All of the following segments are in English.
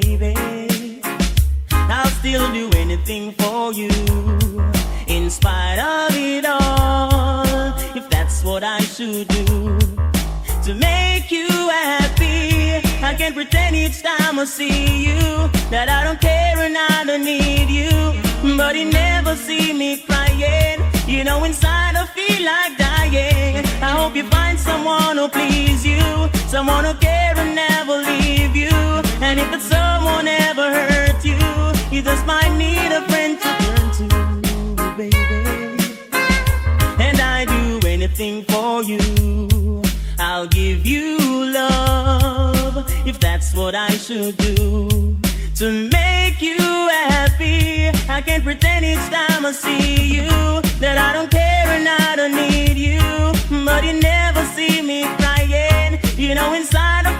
baby. I'll still do anything for you, in spite of it all, if that's what I should do to make you happy. I can't pretend each time I see you that I don't care and I don't need you, but you never see me crying. You know, inside I feel like dying. I hope you find someone who'll please you, someone who'll care and never leave you. And if it's someone ever hurt you, you just might need a friend to turn to, baby. And I do anything for you. I'll give you love if that's what I should do to make you happy. I can't pretend each time I see you that I don't care and I don't need you. But you never see me crying. You know, inside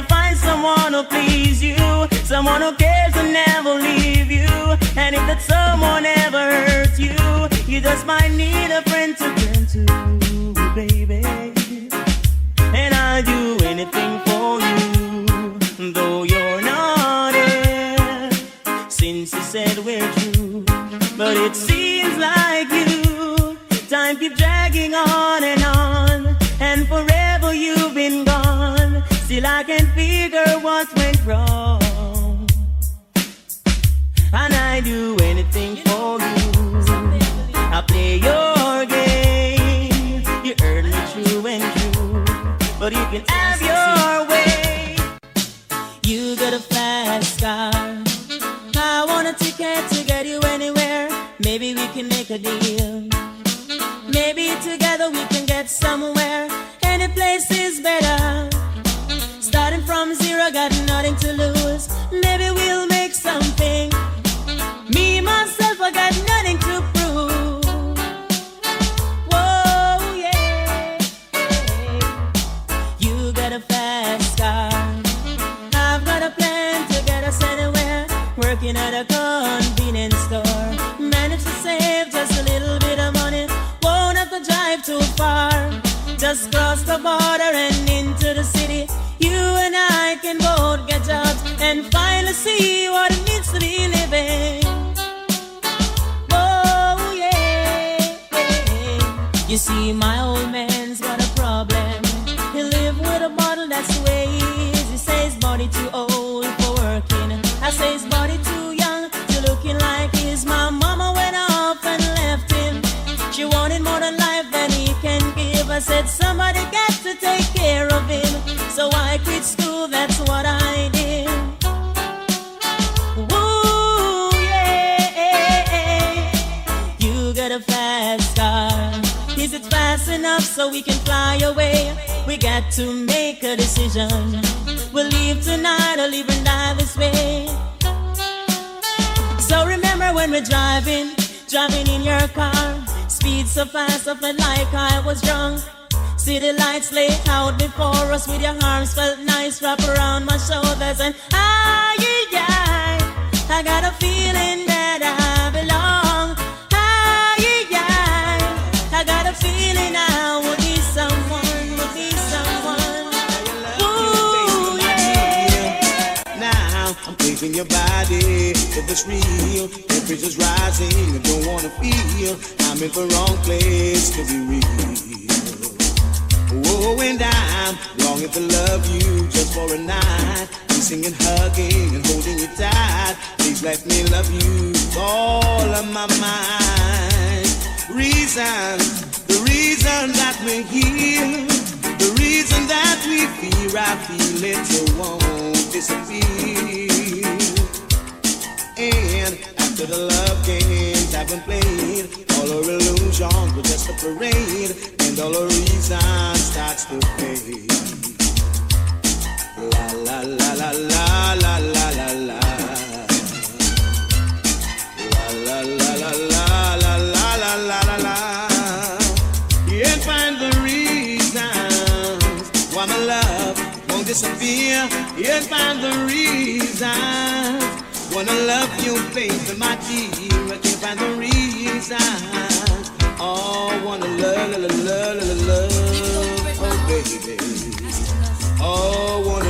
you find someone who please you, someone who cares and never leave you. And if that someone ever hurts you, you just might need a friend to I do anything for you. I play your game. You hurt me true and true, but you can have your way. You got a fast car. I want a ticket to get you anywhere. Maybe we can make a deal. Maybe together we can get somewhere. Any place is better. Starting from zero, got nothing to lose. Maybe see what it means to be living. Oh, yeah. You see, my we can fly away? We got to make a decision. We'll leave tonight or leave and die this way. So remember when we're driving, driving in your car. Speed so fast, I felt like I was drunk. City lights lay out before us with your arms felt nice wrap around my shoulders and I, I, I got a feeling Now your body, if it's real, temperature's rising, I don't wanna feel I'm in the wrong place to be real. Oh, and I'm longing to love you just for a night. Kissing and hugging and holding you tight. Please let me love you all of my mind. Reason, the reason that we're here, the reason that we fear, I feel it, won't disappear. And after the love games have been played, all our illusions were just a parade, and all our reason starts to fade. La la la la la la la la la la la la la disappear, yet find the reason. Wanna love you, baby, my dear, I can't find the reason. Oh, wanna love, love, love, love, love, oh baby. Oh, wanna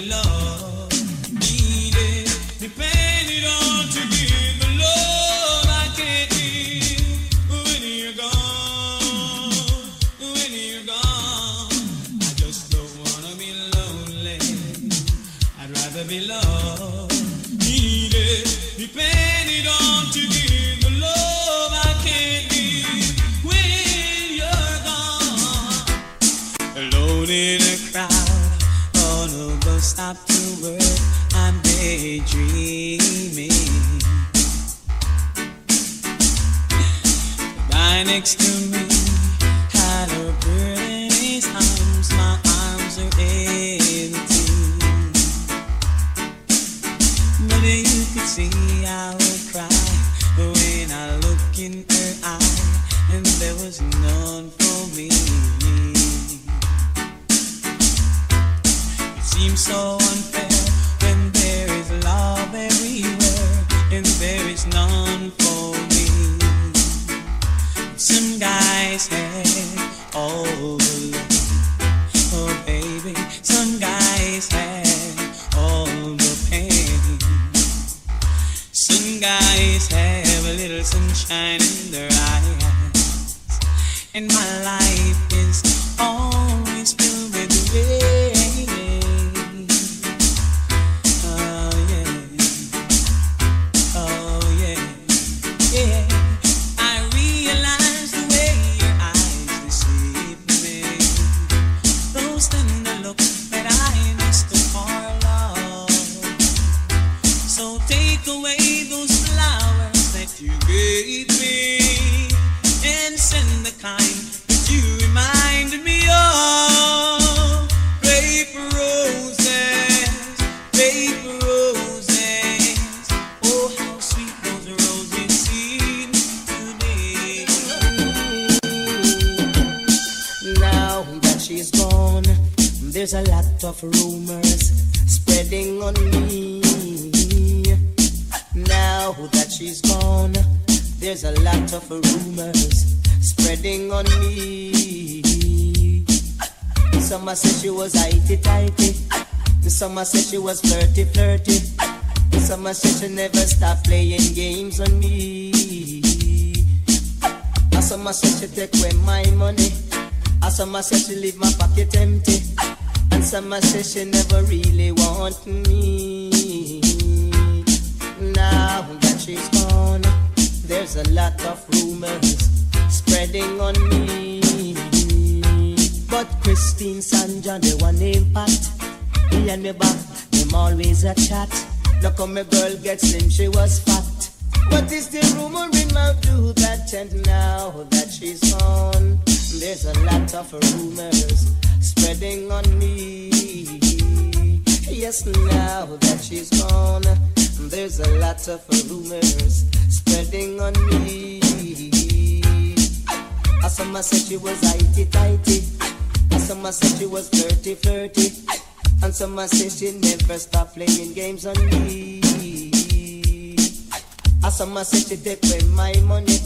Love. There's a lot of rumors spreading on me. But Christine Sanja, they one impact. Me and me back, them always a chat. Look how my girl gets slim, she was fat. But the rumor in my do that, and now that she's gone, there's a lot of rumors spreading on me. Yes, now that she's gone. There's a lot of rumors spreading on me. I Some said she was itty tighty. Some said she was flirty flirty. And some said she never stop playing games on me. Some said she take away my money.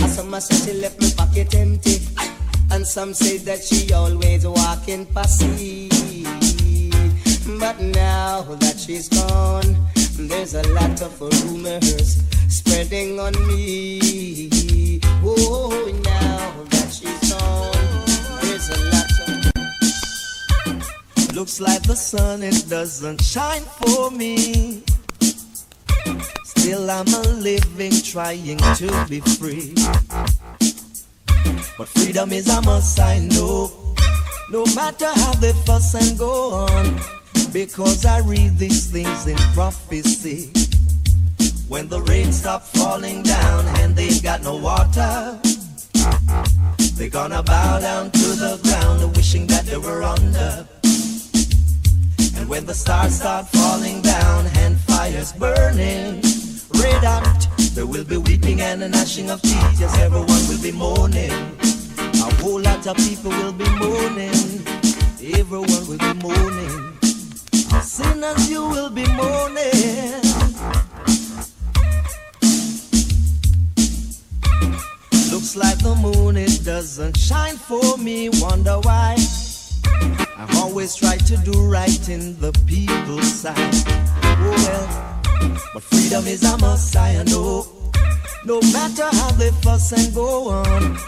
I Some said she left my pocket empty. And some say that she always walking past me. But now that she's gone, there's a lot of rumors spreading on me. Oh, now that she's gone, there's a lot of. Looks like the sun, it doesn't shine for me. Still, I'm a living, trying to be free. But freedom is a must, I know. No matter how they fuss and go on. Because I read these things in prophecy. When the rain stops falling down and they've got no water, they're gonna bow down to the ground, wishing that they were under. And when the stars start falling down and fires burning, red hot, there will be weeping and a gnashing of teeth. Yes, everyone will be mourning. A whole lot of people will be mourning. Everyone will be mourning. Sinners, you will be mourning. Looks like the moon, it doesn't shine for me. Wonder why? I've always tried to do right in the people's side. Oh well, but freedom is a must, I know. No matter how they fuss and go on.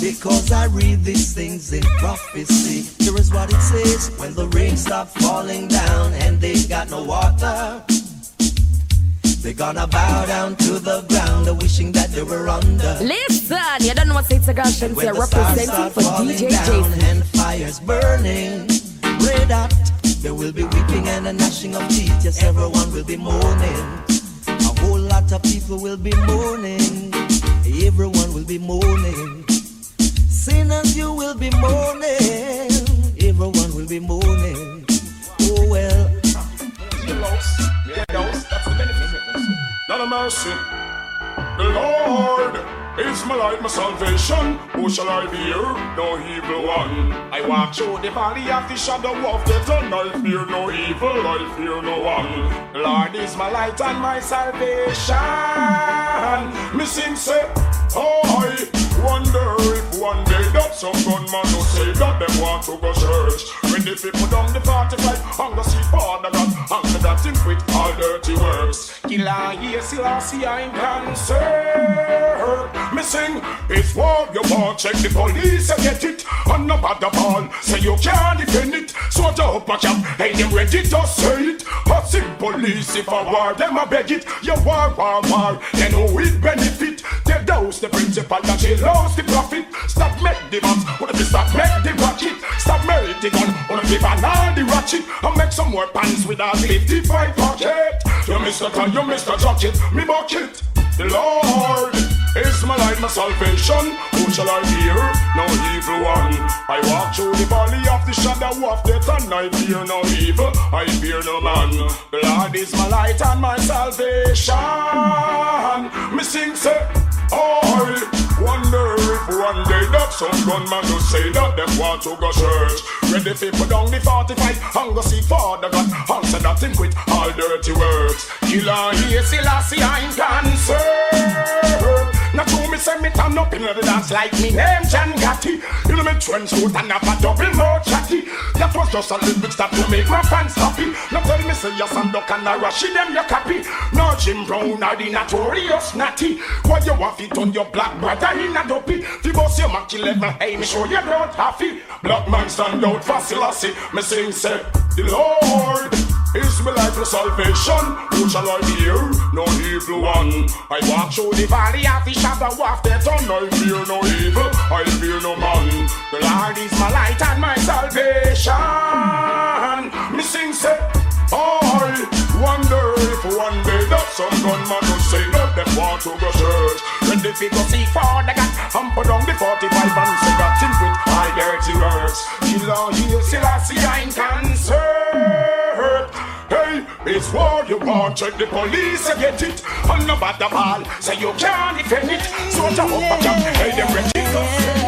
Because I read these things in prophecy. Here is what it says when the rain stops falling down and they've got no water. They're gonna bow down to the ground, wishing that they were under. Listen, you don't know what it's a girl here representing for DJ Jason. And fires burning, red hot. There will be weeping and a gnashing of teeth. Yes, everyone will be mourning. A whole lot of people will be mourning. Everyone will be mourning. Sinners, you will be mourning. Everyone will be mourning. Oh well. Yeah, that's the benefit. Not a mercy. The Lord is my light, my salvation. Who shall I fear? No evil one. I walk through the valley of the shadow of death, and I fear no evil, I fear no one. The Lord is my light and my salvation. Me sing say, oh, I Wonder if one day that some gunman will say that them want to go church. When the people down the 45 hunger see Father God, hunger that him quit all dirty works. Killer, yes, see I'm concerned. Me sing, it's war you want, check the police and get it. On no bad ball, say you can't defend it. So to up a cap, hey, them ready to say it. Hustle police if I war, them I beg it. You war, war, war, you know it benefit. They dose the principal that she lost the profit. Stop make the bombs, wanna be stop make the rocket. Stop marry the gun, wanna be banana the ratchet. And make some more pants with a 55 pocket. You Mr. Tan, you Mr. Jacket, me bucket. The Lord is my light, my salvation. Who shall I fear? No evil one. I walk through the valley of the shadow of death, and I fear no evil. I fear no man. The Lord is my light and my salvation. Me sing say, oh, I wonder if one day that some gunman just say that them want to go church. Ready for put down the 45 and for the God. Answer that him quit all dirty works. Killer I see I'm concerned. Now to me say me turn up in the dance like me name John Gotti. You know me trench coat and have a double more chatty. That was just a little bit stop to make my fans happy. Now tell me say yes and duck and a rush them your copy. No Jim Brown or the notorious natty. Why you want fit on your black brother in a dopey? The boss your Mac 11, hey me show you don't happy. Black man stand out for Selassie. Me sing say the Lord is my life for salvation. Who shall I fear? No evil one. I walk through the valley of the shadow of death, and I fear no evil. I fear no man. The Lord is my light and my salvation. Me sing say, I wonder if one day that some gunman will say that them want to go church. When they go seek for the and put down the 45 and say that him with high dirty works. Kill all I see I'm concerned. Hey, it's war you want, check the police and get it. No bad ball, say you can't defend it. So to hope I can, hey, them ready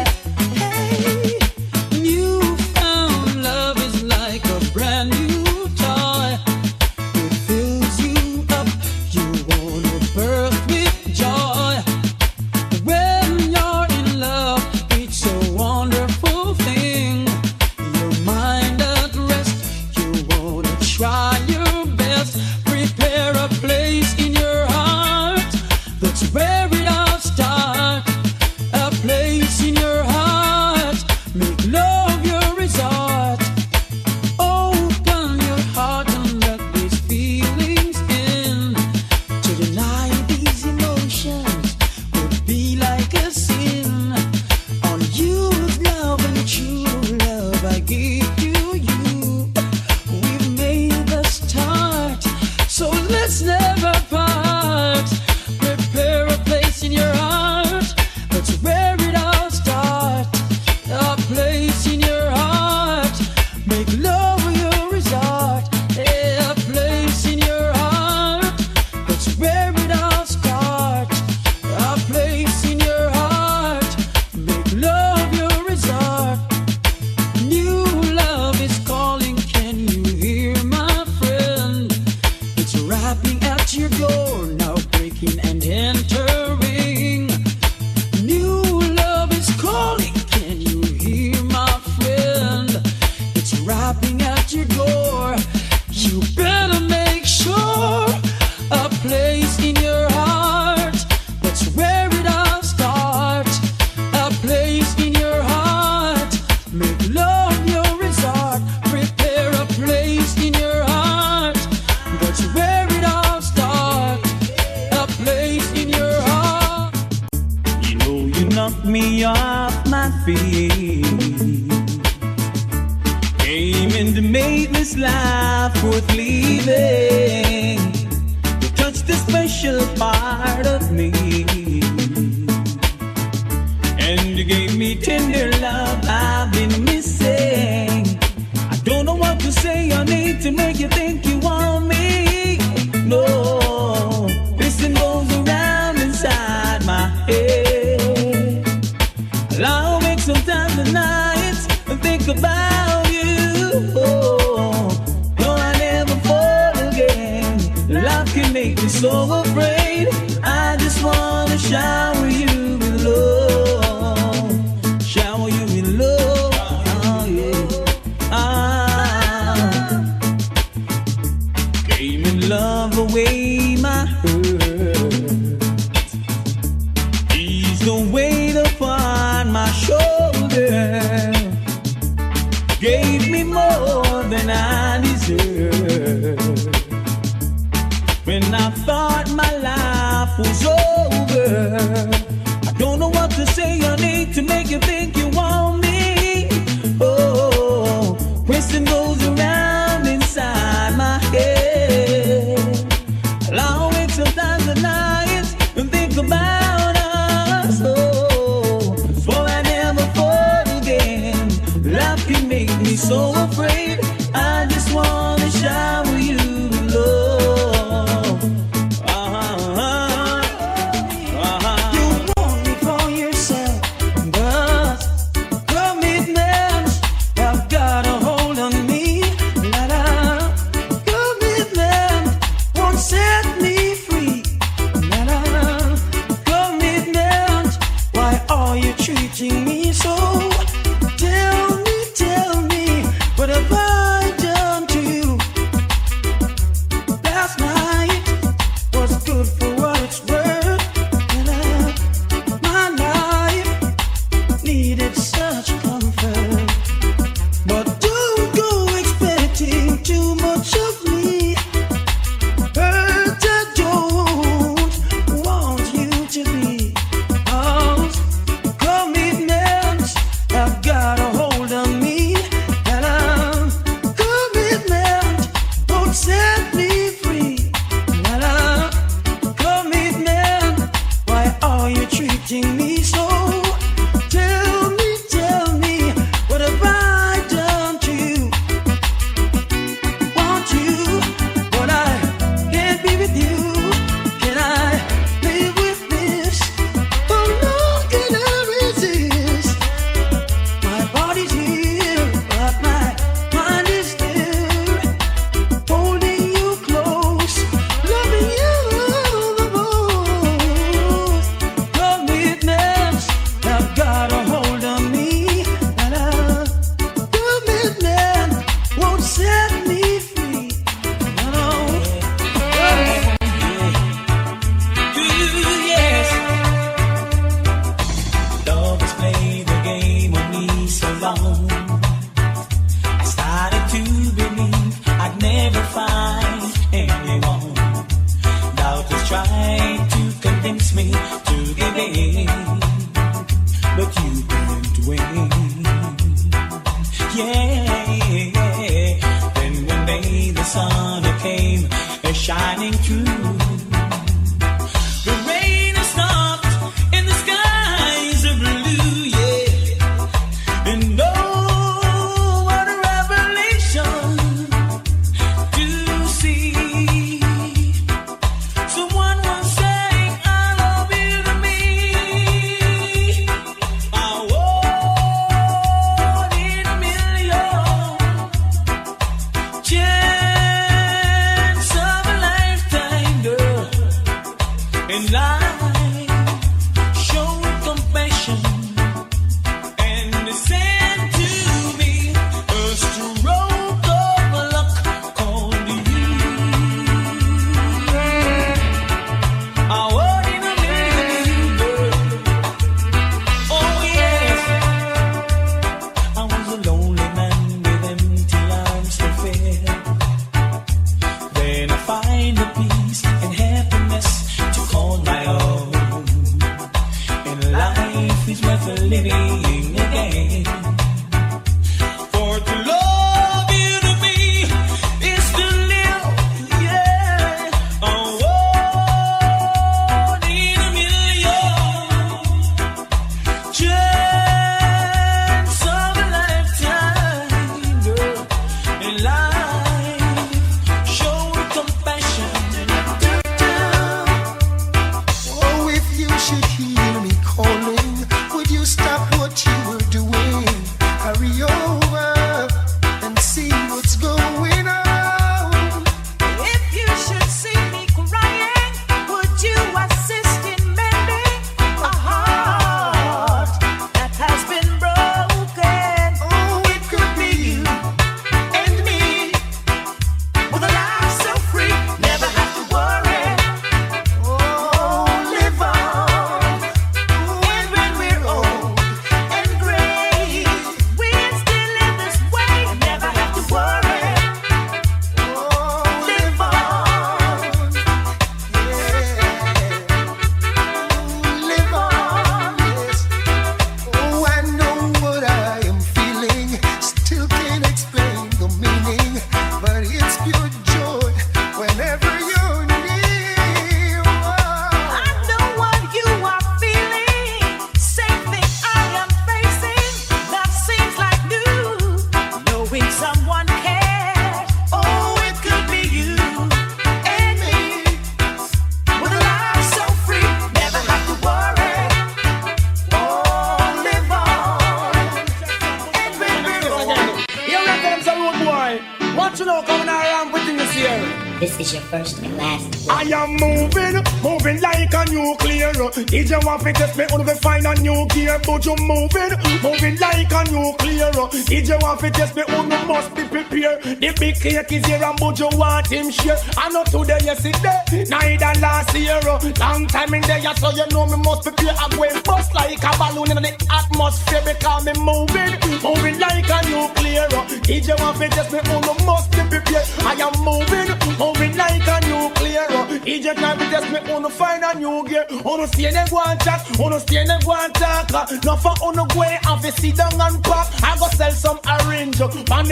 DJ want me test must be prepared. The big cake is here and but want him share. I know today, yesterday, neither last year. Long time in there, so you know me must prepare. I'm going bust like a balloon in the atmosphere because me moving, moving like a nuclear. DJ want me test me on the must be prepared. I am moving, moving like a nuclear. DJ can't be test me on find a new gear. Oh, on the stay and go and chat, oh, on the stay and go and talk. No for on the way, have to sit down and pop. I go sell some orange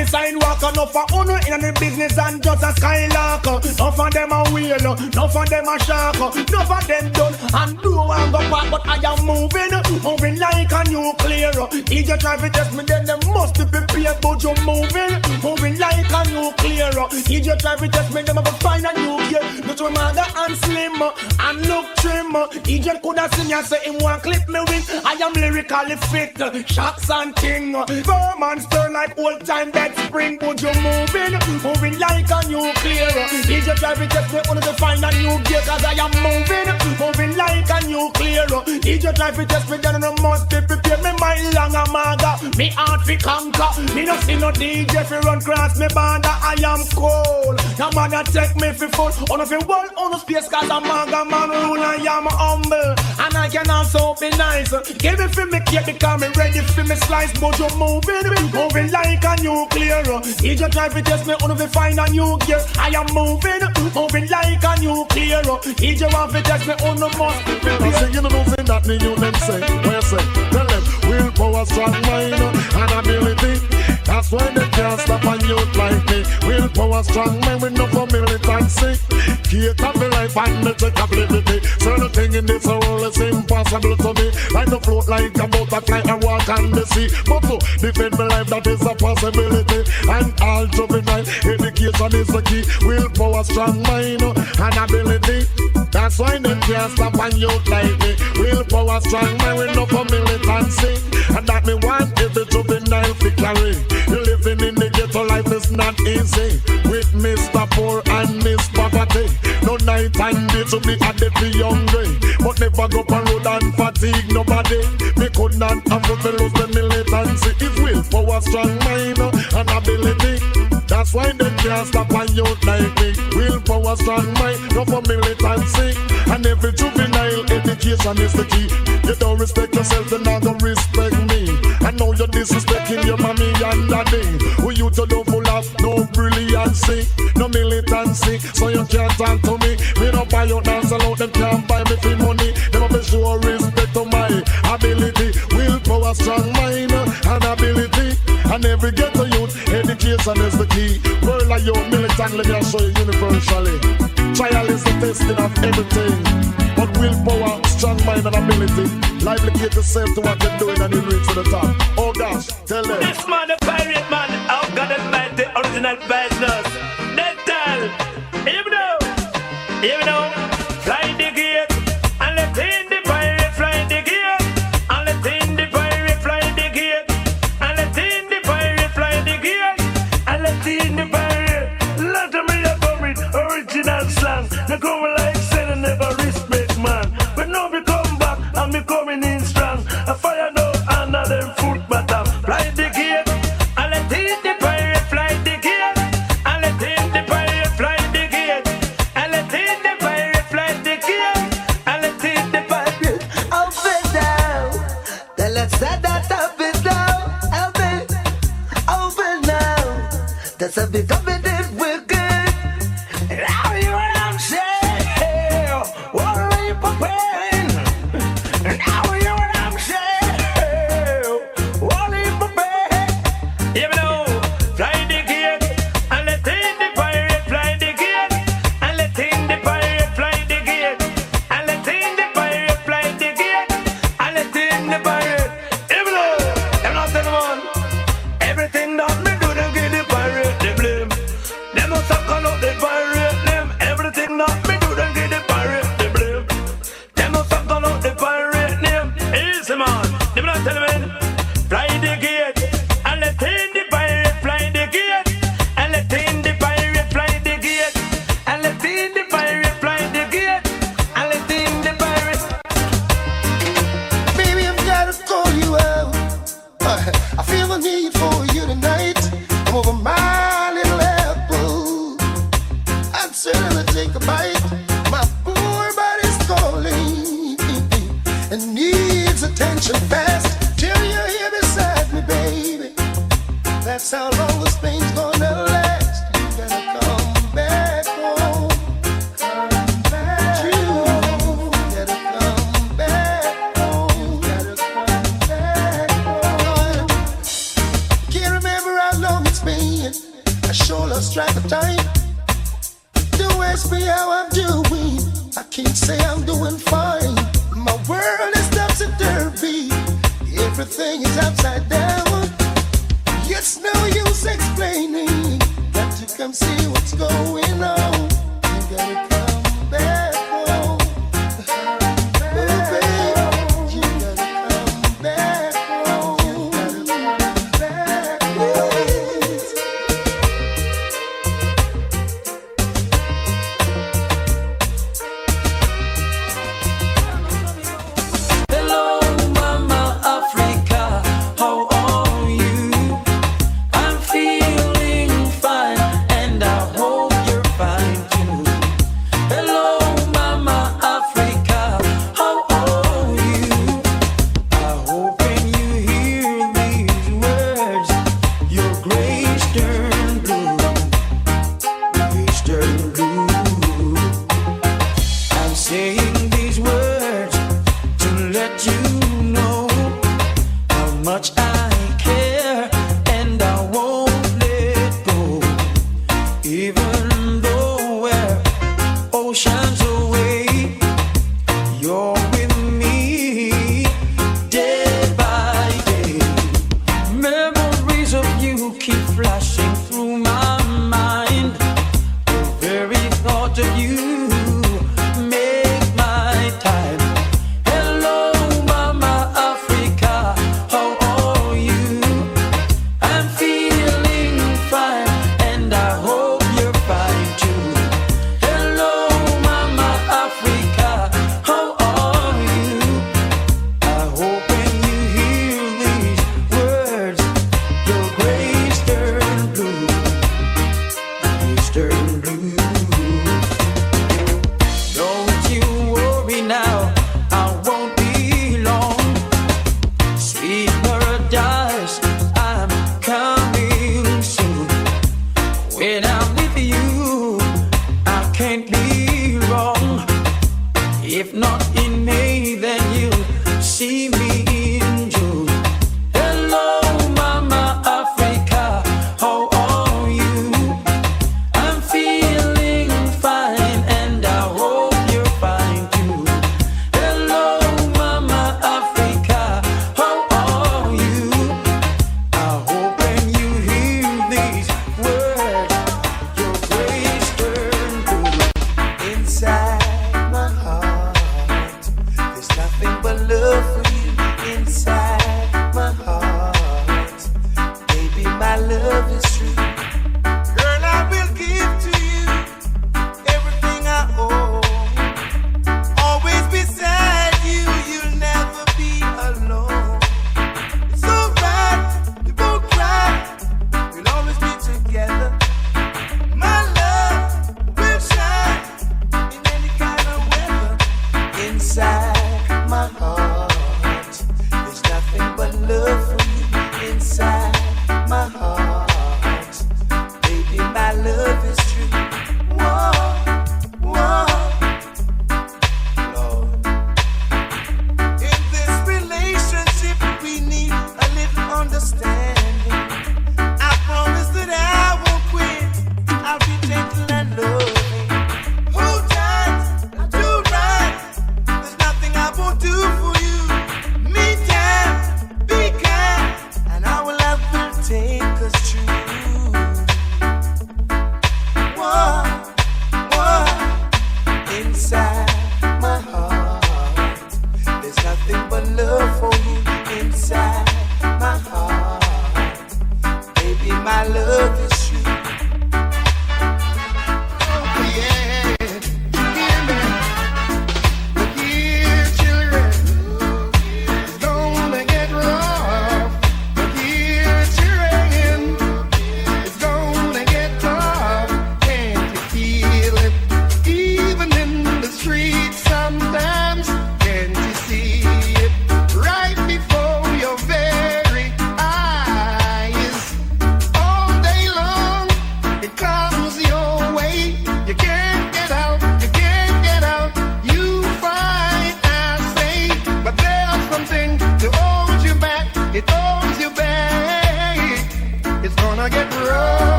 the sidewalk. No for on in the business and just a skylark. No for them a wheel, no for them a shark. No for them done and do and go back, but I am moving, moving like a nuclear. DJ try to test me, then them must be prepared, but you moving, moving like a nuclear. DJ try to test me, them have to find a new gear. To mother and slim and look trim. DJ coulda seen me and say him want clip me with. I am lyrically fit, shots and ting. Firm and stern like old time bed spring, but you moving, moving like a nuclear. Try to test me, only to find a new gear, cause I am moving, moving like a nuclear. To test me, then I must be prepared. Me mind long a maga, me heart fi conquer. Me no see no DJ fi run cross me border. I am cold. No man a take me fi full. On fi world, on space, cause I'm maga man rule. I am humble, and I can also be nice. Give me fi me cake because me ready fi me slice. But you moving, moving like a nuclear. DJ try to test me, on fi find a new gear. I am moving, moving like a nuclear. DJ want fi test me, on the must be prepared. I say you know nothing that me you them say. You say? Tell them willpower, strong mind, and ability. That's why they can't stop a youth like me. Willpower, strong mind, with no for militancy. Cake of the life and the check of liberty. Certain thing in this world is impossible to me. Like the float like a butterfly and walk on the sea. But to defend my life, that is a possibility. And all juvenile education is the key. Willpower, strong mind, and ability. That's why they can't stop a youth like me. Willpower, strong mind, with no for militancy. And that me want every juvenile to carry. Is not easy. With Mr. Poor and Miss Poverty. No night and day to be added to hungry. But never go on road and fatigue nobody. Me could not have lose the militancy. If willpower, strong mind and ability. That's why they can't stop a youth like me. Willpower, strong mind, no for militancy. And every juvenile education is the key. You don't respect yourself, then not gonna respect me. Know you're disrespecting your mommy and daddy. Who you to do full of no brilliancy, no militancy. So you can't talk to me. Me don't buy your dance alone, them can't buy me for money. Them be sure respect to my ability. Willpower, strong mind, and ability. And every ghetto youth, education is the key. World of youth, militant, let me show you universally. Trial is the testing of everything. But willpower, strong mind, and ability. Lively yourself to what you're doing and you reach to the top. Oh gosh, tell them. This man, the pirate man, of God Almighty, original business.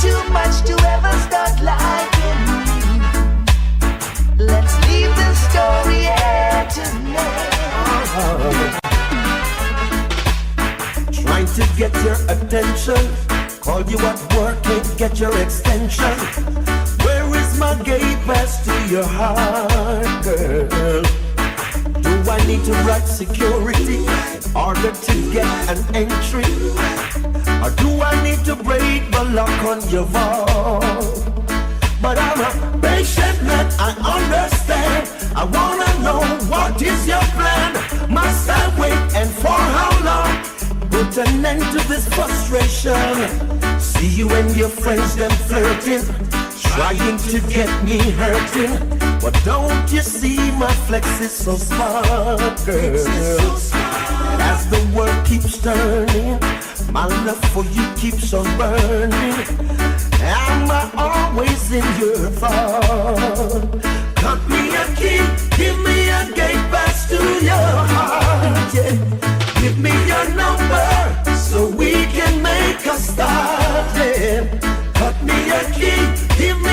too much to ever start liking me. Let's leave the story here tonight. Trying to get your attention. Call you at work, can't get your extension. Where is my gate pass to your heart, girl? Do I need to write security in order to get an entry? Or do I need to break the lock on your wall? But I'm a patient man, I understand. I wanna know what is your plan? Must I wait and for how long? Put an end to this frustration. See you and your friends them flirting, trying to get me hurting. But don't you see my flex is so smart, girl? As the world keeps turning. My love for you keeps on burning. Am I always in your fault? Cut me a key, give me a gate pass to your heart. Yeah. Give me your number so we can make a start. Yeah. Cut me a key, give me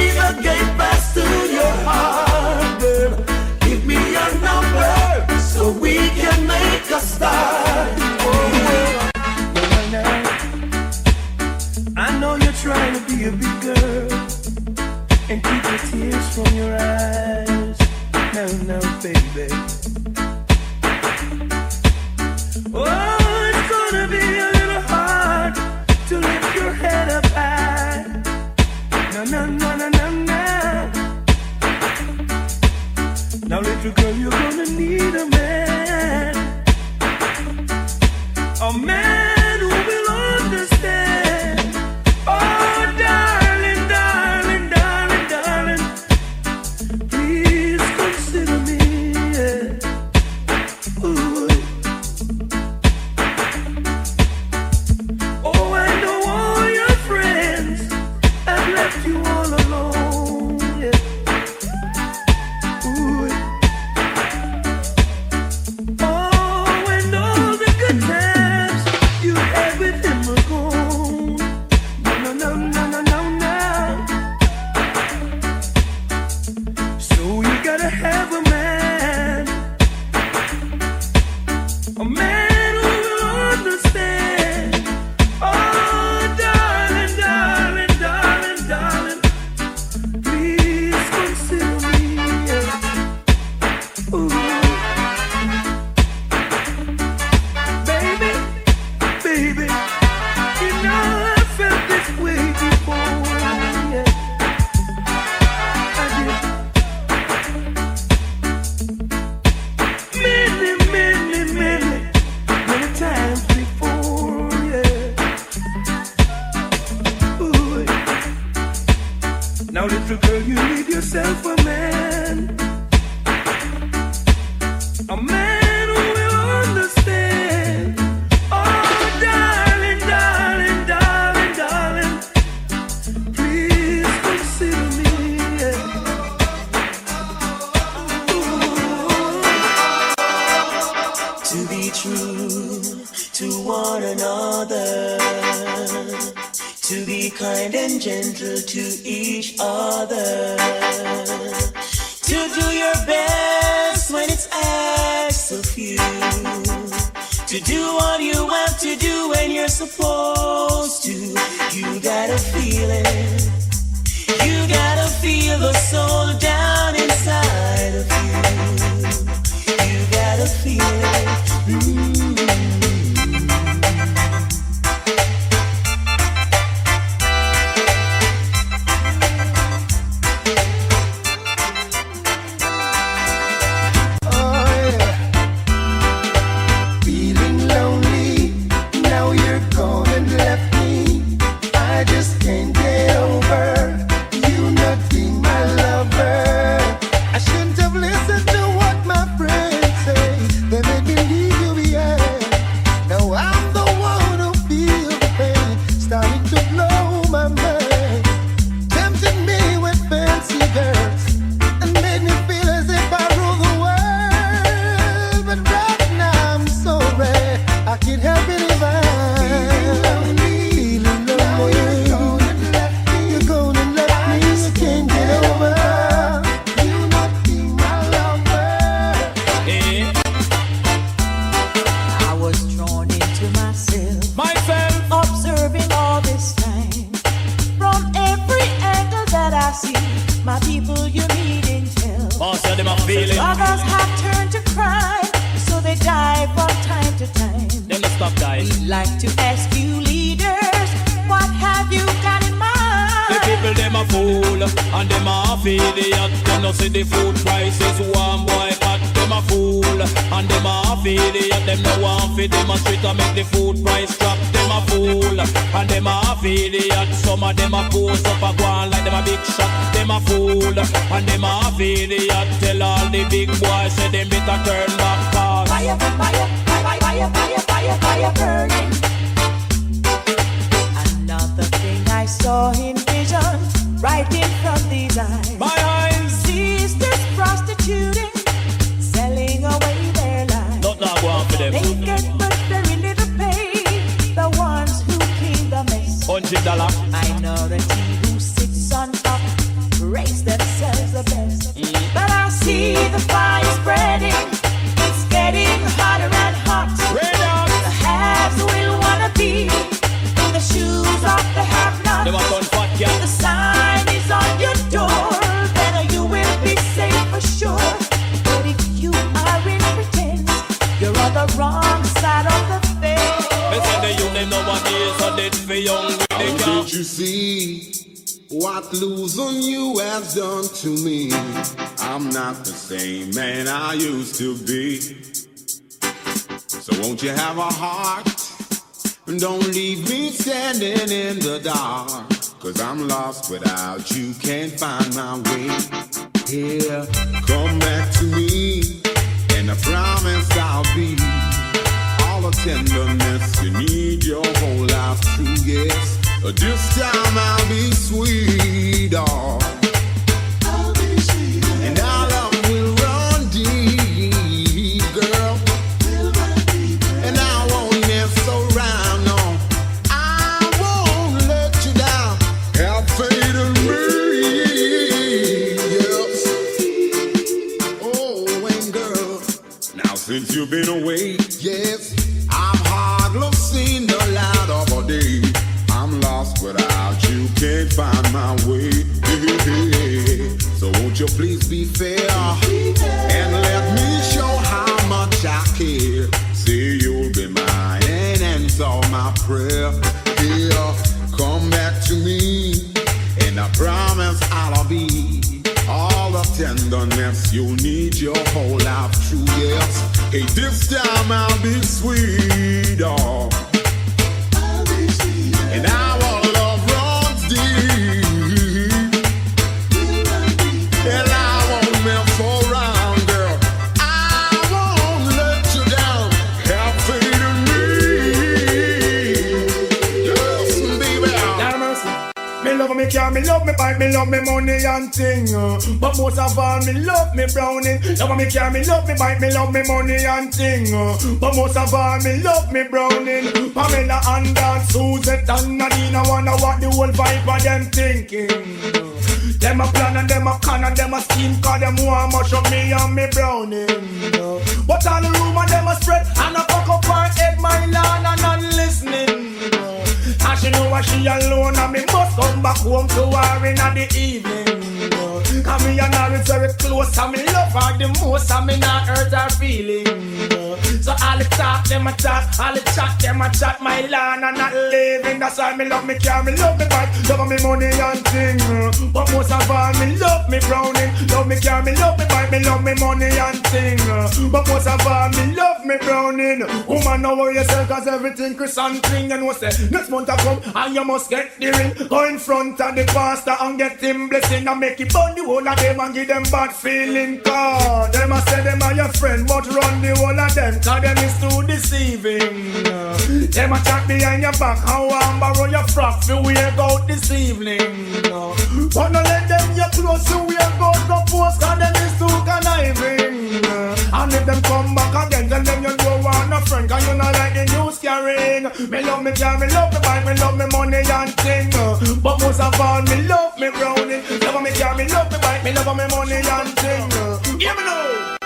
girl, and keep the tears from your eyes. Now, now, baby. Oh, it's gonna be a little hard to lift your head up high. Now, little girl, you go them a half idiot. Tell all the big boys say them better turn back. Cause Fire, fire, fire, fire, fire, fire, fire burning. Another thing I saw in vision, right in front these eyes. My eyes. Sisters prostituting, selling away their lives. Not now go on for them. They get but very little pay. The ones who clean the mess. Hundred dollar. The fire spreading. What losing you has done to me? I'm not the same man I used to be. So won't you have a heart? And don't leave me standing in the dark. Cause I'm lost without you, can't find my way. Here, come back to me. And I promise I'll be all the tenderness you need your whole life through, yes. This time I'll be sweet. And our love will run deep, girl. And I won't mess around, no. I won't let you down. Have faith in me, yes. Oh, and girl, now since you've been away, yes, can't find my way. So won't you please be fair and let me show how much I care. Say you'll be mine and answer my prayer. Here, come back to me, and I promise I'll be all the tenderness you need your whole life through. Yes, hey, this time I'll be sweet, oh. And our love me love me bike, me love me money and thing. uh. But most of all, me love me browning. Love me car, me love me bike, me love me money and thing. uh. But most of all, me love me browning. Pamela and Dan, Suzette and Nadine, I wonder what the whole vibe of them thinking. Them a plan and them a con and them a scheme Cause them want much of me and me browning But all the rumor them a spread And a fuck up her head my land and not listening And she know she alone and me must come back home to her in the evening. Cause me and her is very close and me love her the most And me not hurt her feelings. So all the talk them a talk All the chat them a chat my land and not living. That's why me love me car, me love me bike Love me money and thing uh, But most of all me love me browning. Love me car, me love me bike Me love me money and thing uh, But most of all me love me browning. Woman know what yourself cause everything Chris and clean And what say next month I come and you must get the ring. Go in front of the pastor and get him blessing And make it burn the whole of them and give them bad feeling. Cause them a say them are your friend But run the whole of them Cause them is too deceiving Them a chat behind your back How I'm borrow your frock For we out this evening. No let them your clothes So we go no post Cause them is too conniving. And if them come back again Tell them you don't want a friend Cause you not like the news carrying Me love me car, me love me bike Me love me money and thing. But most of all me love me brownie. Love me car, me love me bike Me love me money and thing. Hear me now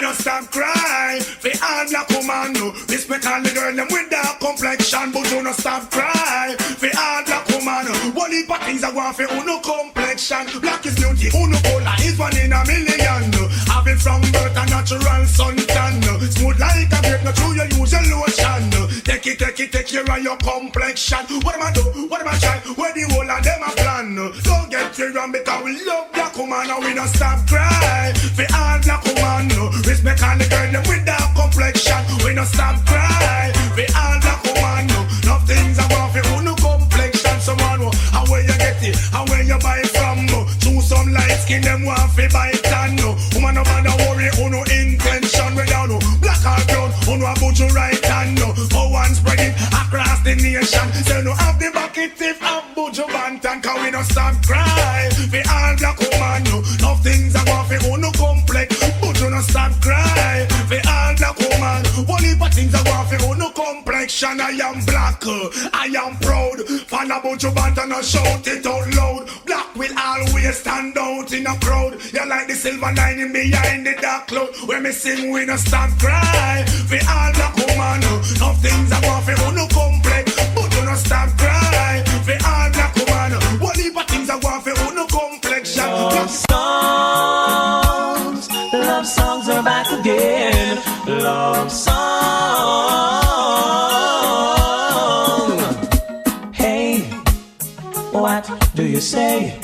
we don't stop cry For all black woman no. Respect all the girl them with dark complexion But do not stop cry For all black woman One heap of things I want for uno complexion. Black is beauty, uno color is one in a million it from birth, a natural suntan. Smooth like a grape, not true, you use your lotion. Take it, take it, take care of your complexion. What am I do? What am I try? Where the whole of them a plan? Don't get fear on because we love black woman and we don't stop cry. For all black woman, respect all the girl them with that complexion. We don't stop cry. For all black woman, no things are worth it. Who no complexion? Someone, how where you get it? How where you buy it from? Choose some light skin, them want to buy the nation. Say no have the bucket if I'm Buju Banton, cause we no stop cry. We all black complexion. I am black, I am proud. Fan of Buju Banton, I shout it out loud. Black will always stand out in a crowd. You like the silver lining behind the dark cloud. When me sing, we no stop cry. We all black woman, no things are going for no complex. Buju no stop cry. We all black woman, heap of things are going for no complexion. Love songs, do you say,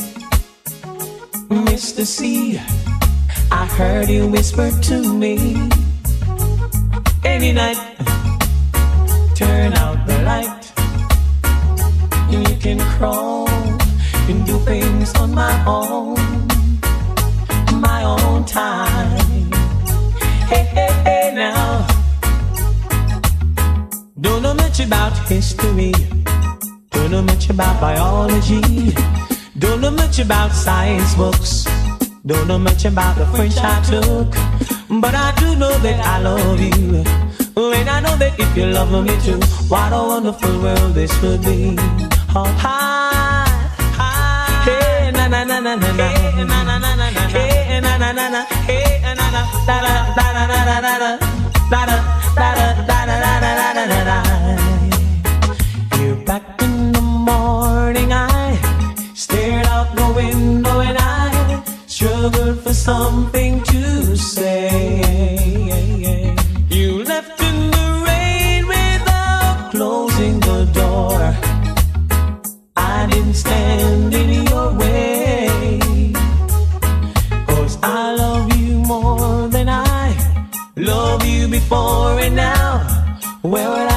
Mr. C? I heard you whisper to me. Any night, turn out the light. And you can crawl and do things on my own, my own time. Hey, hey, hey, now. Don't know much about history. Don't know much about biology. Don't know much about science books. Don't know much about the French I took. But I do know that I love you. And I know that if you love me too, what a wonderful world this would be. Oh, hi, hi. Hey, na na na na na na. Hey, na na na na na. Hey, na na na na. Hey, na na da da da da da da da da. Da da da da da da da da da da da. You're back in morning. I stared out the window and I struggled for something to say. You left in the rain without closing the door. I didn't stand in your way. Cause I love you more than I love you before and now. Where would I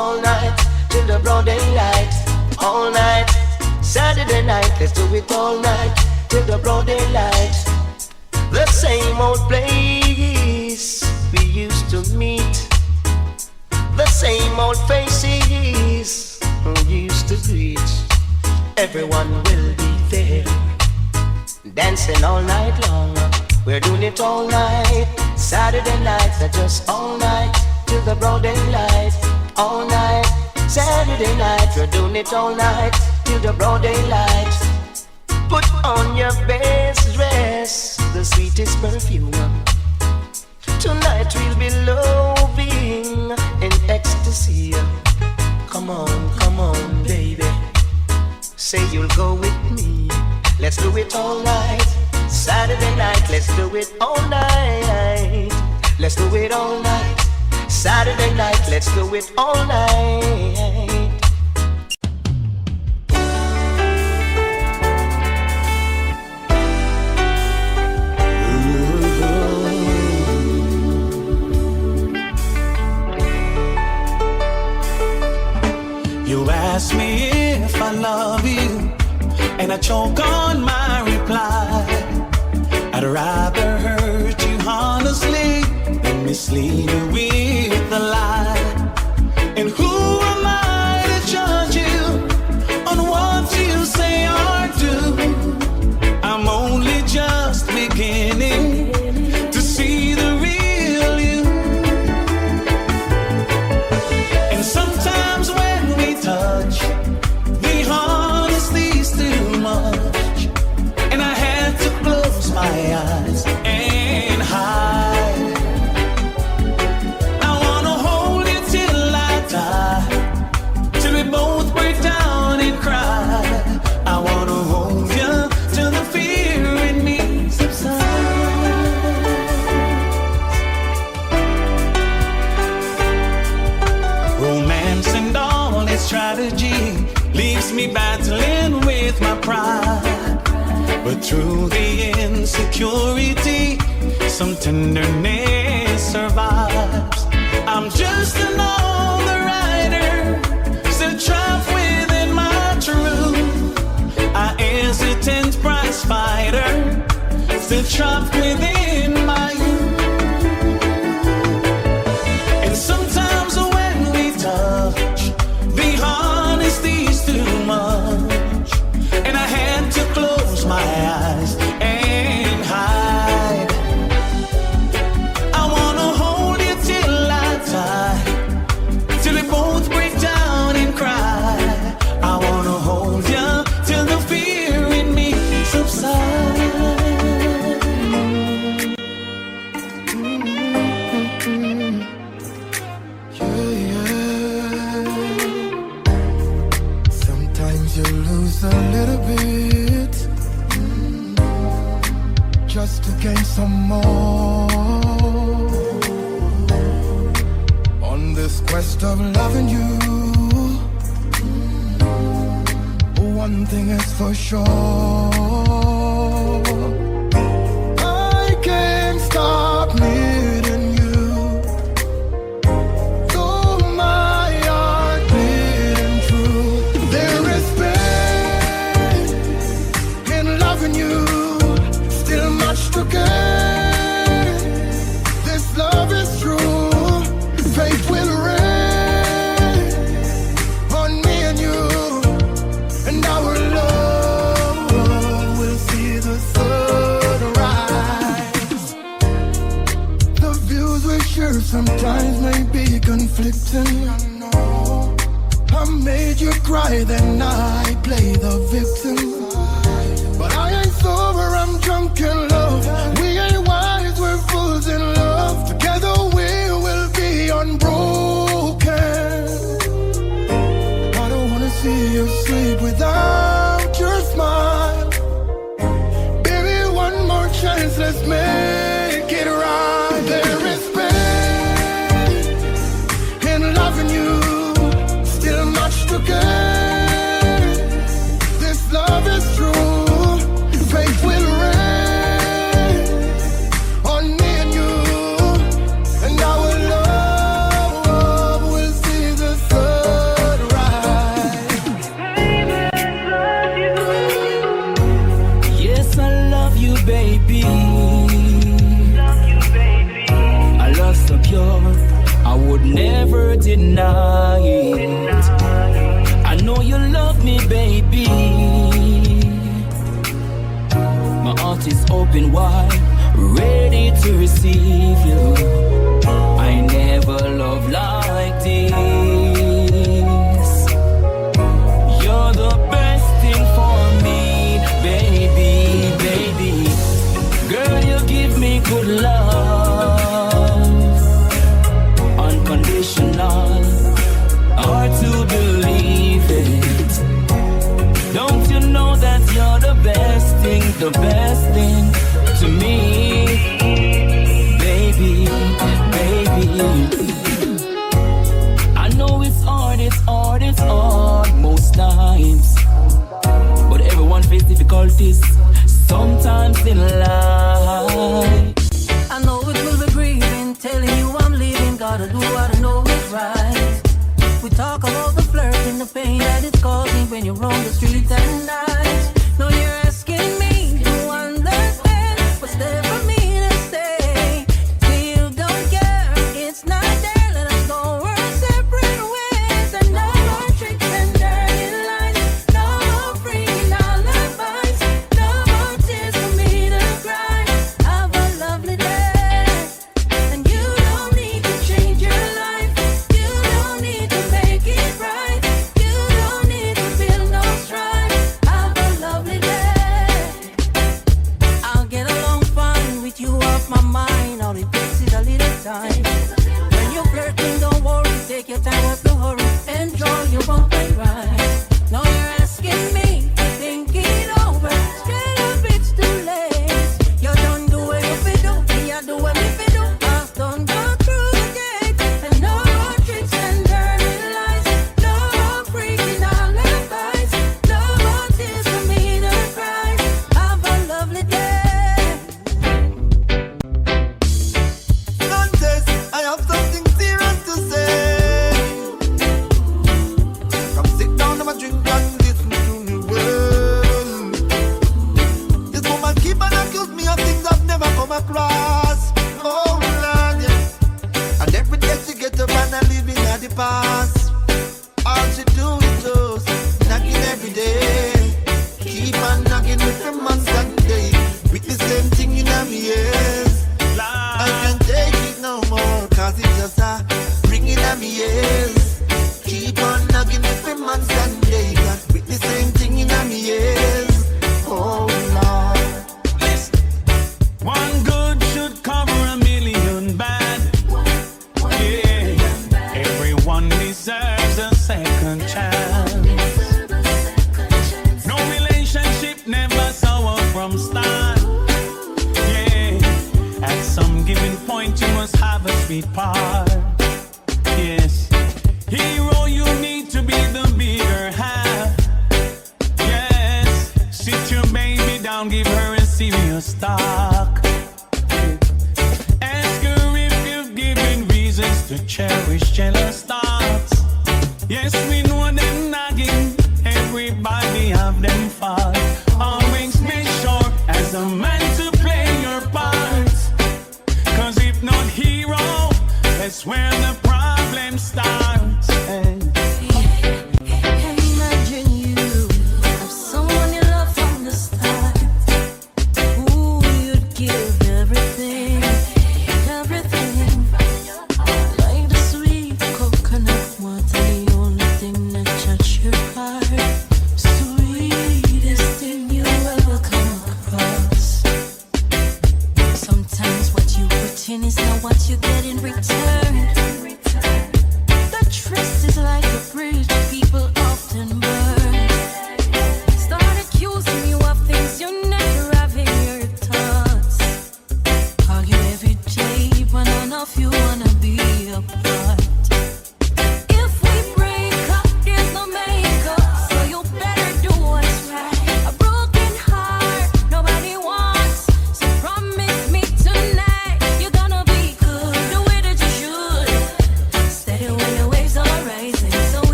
all night till the broad daylight. All night. Saturday night, let's do it all night till the broad daylight. The same old place we used to meet. The same old faces we used to greet. Everyone will be there, dancing all night long. We're doing it all night. Saturday nights are just all night till the broad daylight. All night. Saturday night, we're doing it all night till the broad daylight. Put on your best dress, the sweetest perfume. Tonight we'll be loving in ecstasy. Come on, come on, baby. Say you'll go with me. Let's do it all night. Saturday night, let's do it all night. Let's do it all night. Saturday night, let's do it all night. You ask me if I love you, and I choke on my reply. I'd rather mislead you with a lie. Through the insecurity, some tenderness survives. I'm just another rider, still trapped within my truth. I hesitant prize fighter, still trapped within my best thing to me. Baby, baby. I know it's hard, it's hard, it's hard most times. But everyone faces difficulties sometimes in life. I know it will be grieving, telling you I'm leaving. Gotta do what I know is right. We talk about the flirt and the pain that it's causing when you're on the streets at night. No, you're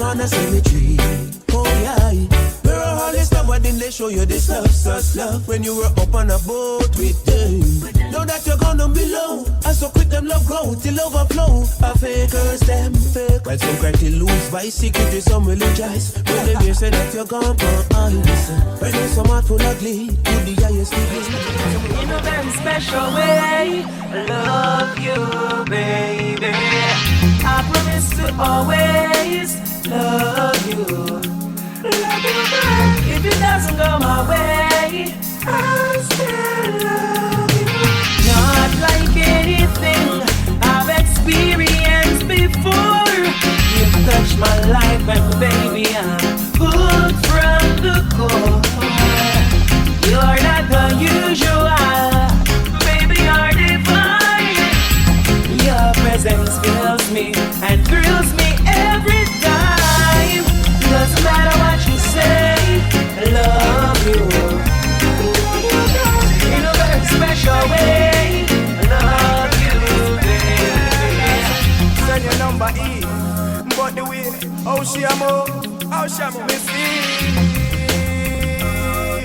and cemetery. Oh yeah, we're all this love, why didn't they show you this love, such love? When you were up on a boat with them. Know that you're gonna be low. I so quick them love grow till overflow. A fakers them fake. While some cry till lose by secret, some rejoice. When they hear say that you're gone for ice. When heart full of glee, to the highest degree. In a very special way, I love you, baby. I promise to always love you. Love you, girl. If it doesn't go my way, I still love you. Not like anything I've experienced before. Touched my life, and baby, I'm from the core. You're not the usual, baby, you're divine. Your presence fills me how she a me see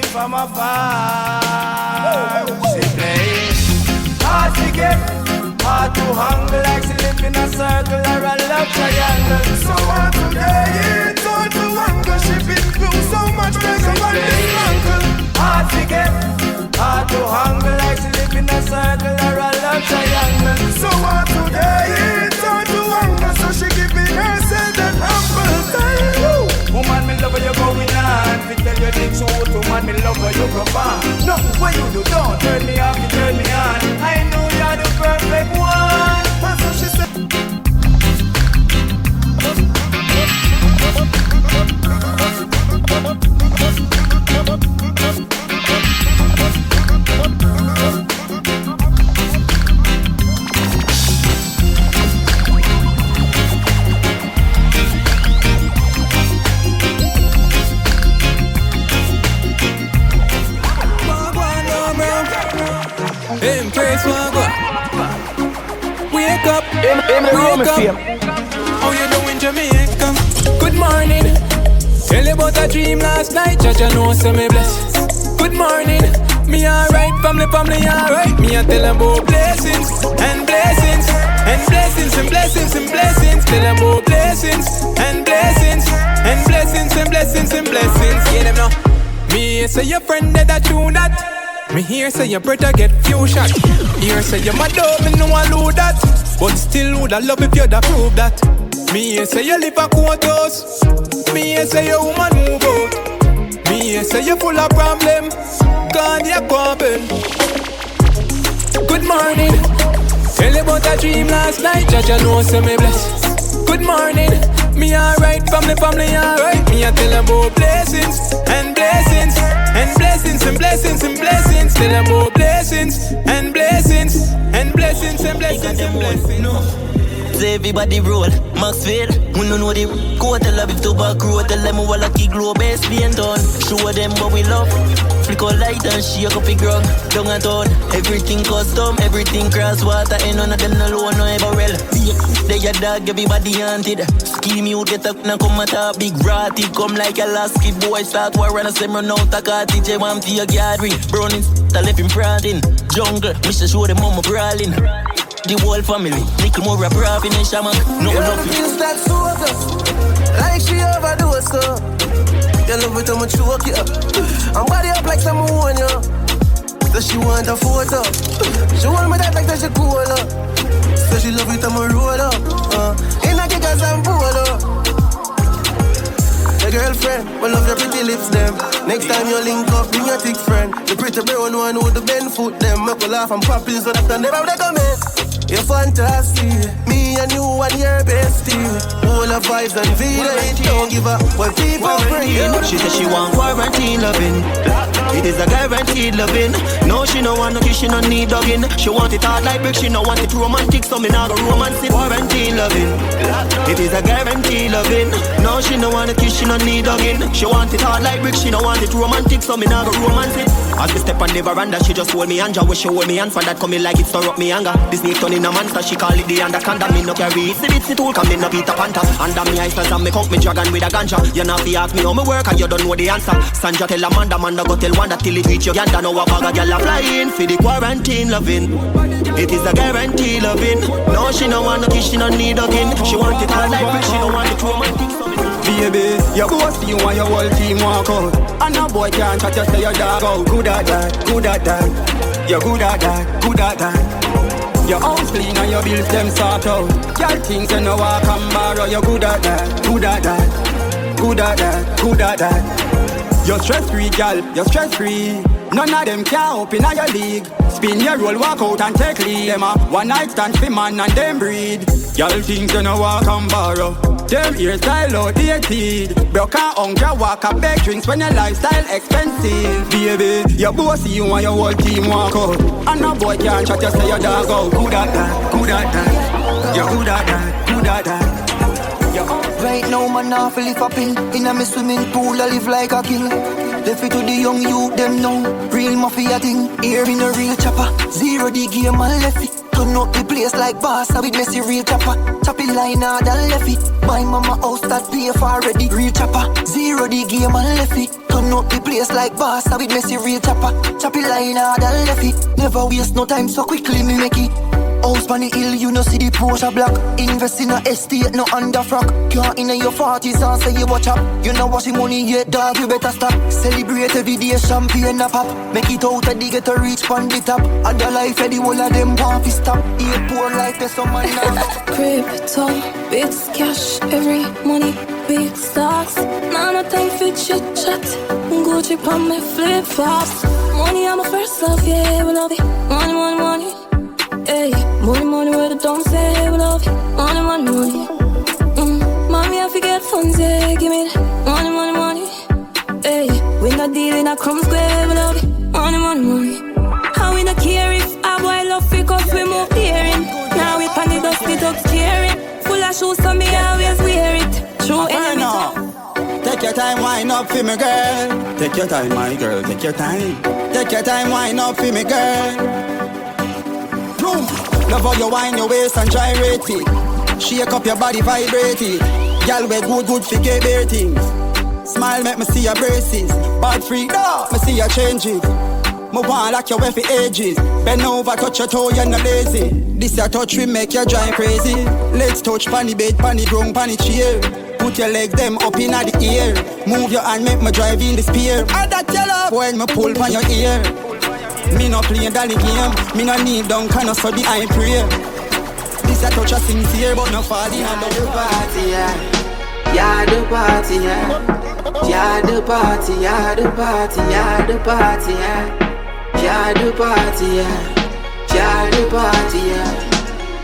from afar. She play hard to get, hard to handle, like she live in a circle or a love triangle. So hard to get, it's hard to handle. She through so much pressure on. Hard to get, hard to handle, like she live in a circle or a love triangle. So hard to get, it's Woman, me love how you going on. Fi tell you the truth, woman, me love how you perform. No, what you do, don't turn me off, you turn me on. I know you're the perfect one. Wake up, wake up. How you doing, Jamaica? Good morning. Tell you about a dream last night, Judge, I know say me bless. Good morning. Me alright, family, family alright. Me a tell them about blessings and blessings and blessings and blessings and blessings. Tell them about blessings and blessings and blessings and blessings and blessings. Yeah, them know. Me say your friend that I do that. Me hear say you better get few shot. Here say you mad up, me know I know that. But still would I love if you'd approve that. Me hear say you live a quarters. Me hear say your woman move out. Me hear say you full of problem. God you coming. Good morning. Tell you about a dream last night. Judge I know say me bless. Good morning. Me alright, family, family alright. Me I tell them about blessings and blessings and blessings and blessings and blessings. Tell them about blessings and blessings and blessings and blessings and blessings. Say everybody roll, Maxfield. We no know the quote. Tell them if to back road. Tell them we lucky glow best being done. Show them what we love. Flick a light and shake up the ground. Down and down. Everything custom, everything cross water. Ain't none of them no low, no ever well. They a dog, everybody haunted. Scheme you get up now come at a big ratty. Come like a last kid boy. Start war and a semi run out a carty. J one to your gallery. Browning, I left him prodding. Jungle, Mr. show them mama brawling. The whole family, little more rap rap in shaman. No Girl love. feels that soda, like she overdose so. You love it much choke you, and body up like someone you. So she want a photo. She want me that like that she cool up. So she love it me roll up. Uh, in a kickers and polo. Your girlfriend, will love your pretty lips them. Next time you link up, bring your thick friend. The pretty brown one with the bend foot them. Make a laugh and pop in so that I never recommend. You're fantastic, me and you and your bestie. All the vibes and feeling, don't give up when people bring. She said she want quarantine loving. It is a guaranteed loving. No, she no want no kiss, she no need dogging. She want it hard like brick, she no want it romantic, so me nah go romance it. Quarantine loving. It is a guaranteed loving. No, she no want no kiss, she no need dogging. She want it hard like brick, she no want it romantic, so me nah go romance it. As we step on the veranda, she just hold me hand, when she hold me hand for that coming like it stir up me anger. This snake turn in a monster, she call it the anaconda. Me no carry it, see bitsy tool, come me no Peter Panther. Under me eyes, and me count me dragon with a ganja. You not fi ask me how me work, and you don't know the answer. Sandra tell Amanda, Amanda go tell Wanda till it reach your yanda. Now a bag of gyal a flying for the quarantine loving. It is a guarantee loving. No, she no want no kiss, she no need again. She want it hard like she no want it romantic. Baby, your boss you and your whole team walk out And no boy can't chat you say your dog out Good at that, good at that You're good at that, good at that Your house clean and your bills them sort out Girl things you know walk and borrow You're good at that, good at that Good at that, good at that You're stress free, girl, you're stress free None of them can up in your league. Spin your roll, walk out and take lead. Them a one night stand for man and them breed. Girl things you know walk and borrow? Them ears hairstyle outdated. Broke and hungry, walk a beg drinks when your lifestyle expensive. Baby, your boss you and your whole team walk out. And no boy can't chat you say your dog out. Good at that, good at that? You that, good at that Right now, man, I feel if up in In a me swimming pool, I live like a king. Left it to the young youth, them know. Real mafia thing, here in a real chopper. Zero the game, I left it. Turn up the place like Barca with Messi real chopper. Choppy line hard and left it. My mama house that pay for already Real chopper. Zero the game and left it. Turn up the place like Barca with Messi real chopper. Choppy line hard and left it. Never waste no time so quickly me make it House on the hill, you know see the Porsche black Invest in a estate, no under frock Can't in your 40s and say you watch up You know the money yet, dog, you better stop Celebrate every day, champagne a pop Make it out of the get to reach on the top And the life, yeah, the whole of them want to stop Eat poor life, there's some man now Crypto, bits, cash, every money, big stocks. Now no time for chit chat. Gucci on my flip flops. Money, I'm a first love, yeah, we love it. Money, money, money. Hey, money, money, where the don't say we love. Money, money, money. Mm, mommy, I forget funds, yeah, give me that. Money, money, money. Hey, we not dealing a crumbs square, we love. Money, money, money. How we not care if a boy love fi cause we move daring Now we pan the dust, it up scaring Full of shoes so me always wear it True enemy Take your time, wine up for me, girl. Take your time, my girl, take your time. Take your time, wine up for me, girl. Boom. Love how you wine your waist and gyrate it. Shake up your body, vibrate it. Girl, we good, good for gay bear things. Smile, make me see your braces. Bad freak, no, me see your change it. Me want like your way for ages. Bend over, touch your toe, you're not lazy. This your touch we make you drive crazy. Let's touch panny bed, panny ground, panny chair. Put your leg them up in the air. Move your hand, make me drive in the spear. And that tell up when me pull on your ear. Me no play dolly game. Me no need down kind of study I pray. This a touch a sincere, but no fall in the party, yeah. Yeah, the party, yeah. Yeah, the party, yeah, the party, yeah, the party, yeah. Yeah, the party, yeah. Yeah, the party, yeah.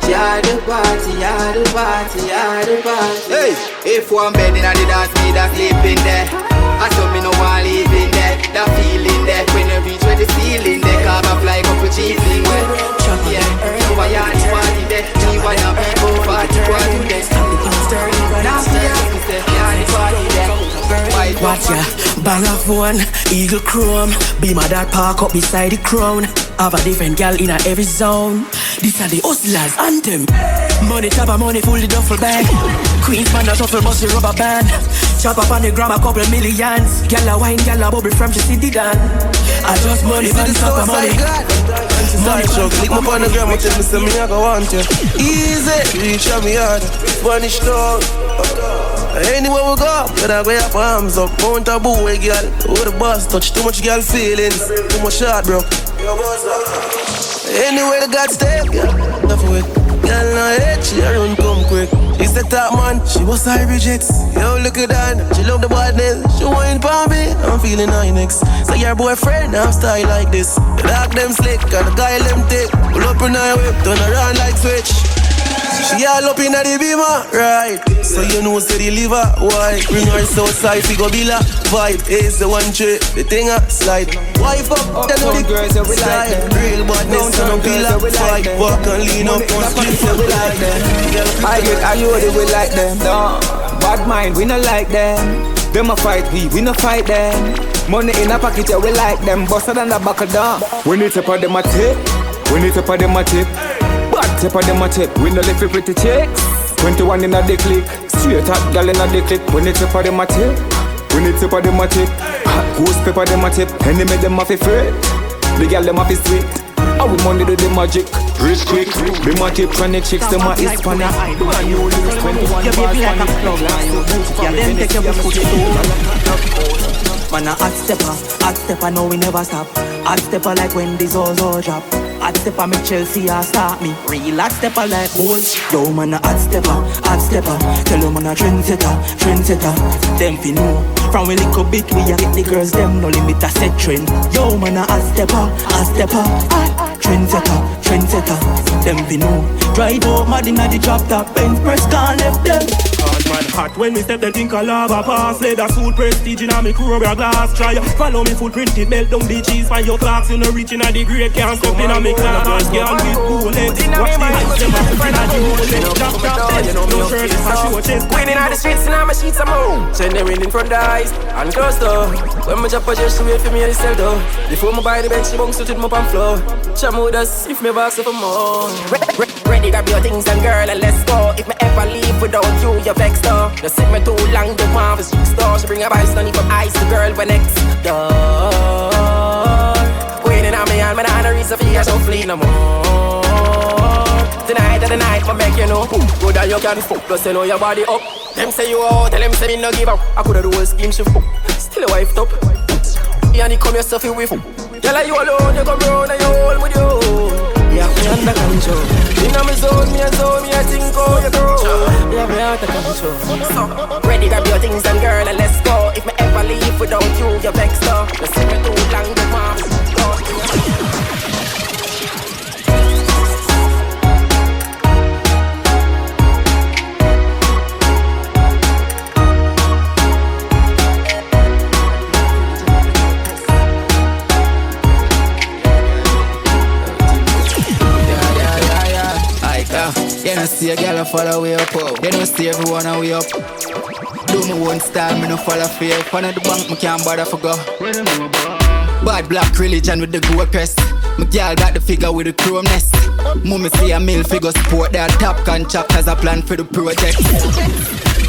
Yeah, the party, yeah, the party, yeah, the party. Hey, if one bed in the dance, me that sleep in there. I saw me no one live in there. That feeling there when you reach where the ceiling there. Come and fly up with cheesing where. Yeah, so I am the party there. Me want to people party party there. Now see ya, me say yeah the party there. Watch ya, phone, eagle chrome. Be my dad park up beside the crown. Have a different gal in a every zone. This are the hustlers anthem. Money top of money full the duffel bag. Queens man a shuffle the rubber band. Chop up on the gram a couple millions. Gyal a wine, gyal a bubble from she see the dan. I just money on top of money. Money truck, lick me on the gram, tell me say me I go want you. Easy, reach out me hard, Spanish dog. Anywhere we go, better go up arms up. Mount a boy, girl. With the boss touch too much girl feelings, too much shot, bro. Anywhere the God step, girl. Enough with. Girl, no hate, she a run come quick. She's the top man, she was high rejects. Yo, look at that, she love the badness. She wine for me, I'm feeling high next. So your boyfriend, I'm style like this. The dog them slick, and the guy them thick. Pull up in her whip, turn around like switch. She all up in the beamer, right? So you know, say the liver, why? Bring her outside, fi go bila vibe. Is the one trick, the thing a slide. Wife up, then know the girls that we like. Real badness, so no Downtown girls pila that fight. Walk and lean up on street, so we like them. I get I you the we like them. No, bad mind, we not like them. Them a fight we, we no fight them. Money in a pocket, yeah, we like them. Busted on the back of them. We need to put them a tip. We need to put them a tip. Bad tip of them a tip. We no live for pretty chicks. 21 in a the click. Straight up gal in a the click. We need to put them a tip. We need to put them a tip. Hot goose pepper them a tip. Any make them a fi fit. The gal them a fi sweet. How we money do the magic? Rich quick. Be my tip chronic chicks them a Hispanic. Brand new lyrics 21 You bars baby like a funny. plug line. Yeah, then take your foot to Man a hot stepper, hot stepper, no we never stop. Hot stepper like when the Zozo drop. Hot stepper make Chelsea a start me. Real hot stepper like bulls. Yo man a hot stepper, hot stepper. Tell them man a trendsetter, trendsetter. Them fi know. From we little bit we a get the girls them no limit a set trend. Yo man a hot stepper, hot stepper. Trendsetter, trendsetter. Them fi know. Drive out mad inna the drop top. Benz press can left them. Hot man hot when we step them think a lava pass Leather suit prestige in a me Cobra glass Try follow me footprint it melt down the cheese Find your clocks you know reaching a the grade Can't stop in a me class Girl with bullet Watch the heights them a put in a the bullet Drop top dead No shirt a show chest Winning on the streets and I'm a sheets I'm home Send the wind in front of the eyes and close door When me drop a just she wait for me to sell door Before me buy the bench she bounce to it up on floor Chum with us if me box for more Ready grab your things and girl and let's go If me ever leave without you you're vexed though You sit me too long the one for six store She bring a bice don't even ice the girl when next door. Waiting on me and me not a reason for you so flee no more. Tonight of the night, but make you know. Good that you can fuck, plus you know your body up. Them say you out, tell them say me no give up. I coulda do a scheme, she fuck. Still a wife up Yeah, and you come yourself in with Tell her you alone, you come round and you hold with you? Yeah, me under control In my zone, me a zone, me a think how you grow. Yeah, me out of control. So, ready, grab your things and girl and let's go. If me ever leave without you, you're vexed up. You see me too long, the mom Aye, see a girl follow way up, oh. You know see everyone a way up. Do me one style, me no follow fear. Fun of the bank, me can't bother for go. Bad black religion with the gold crest. My girl got the figure with the chrome nest. Mummy see a male figure support that top contract as a plan for the project.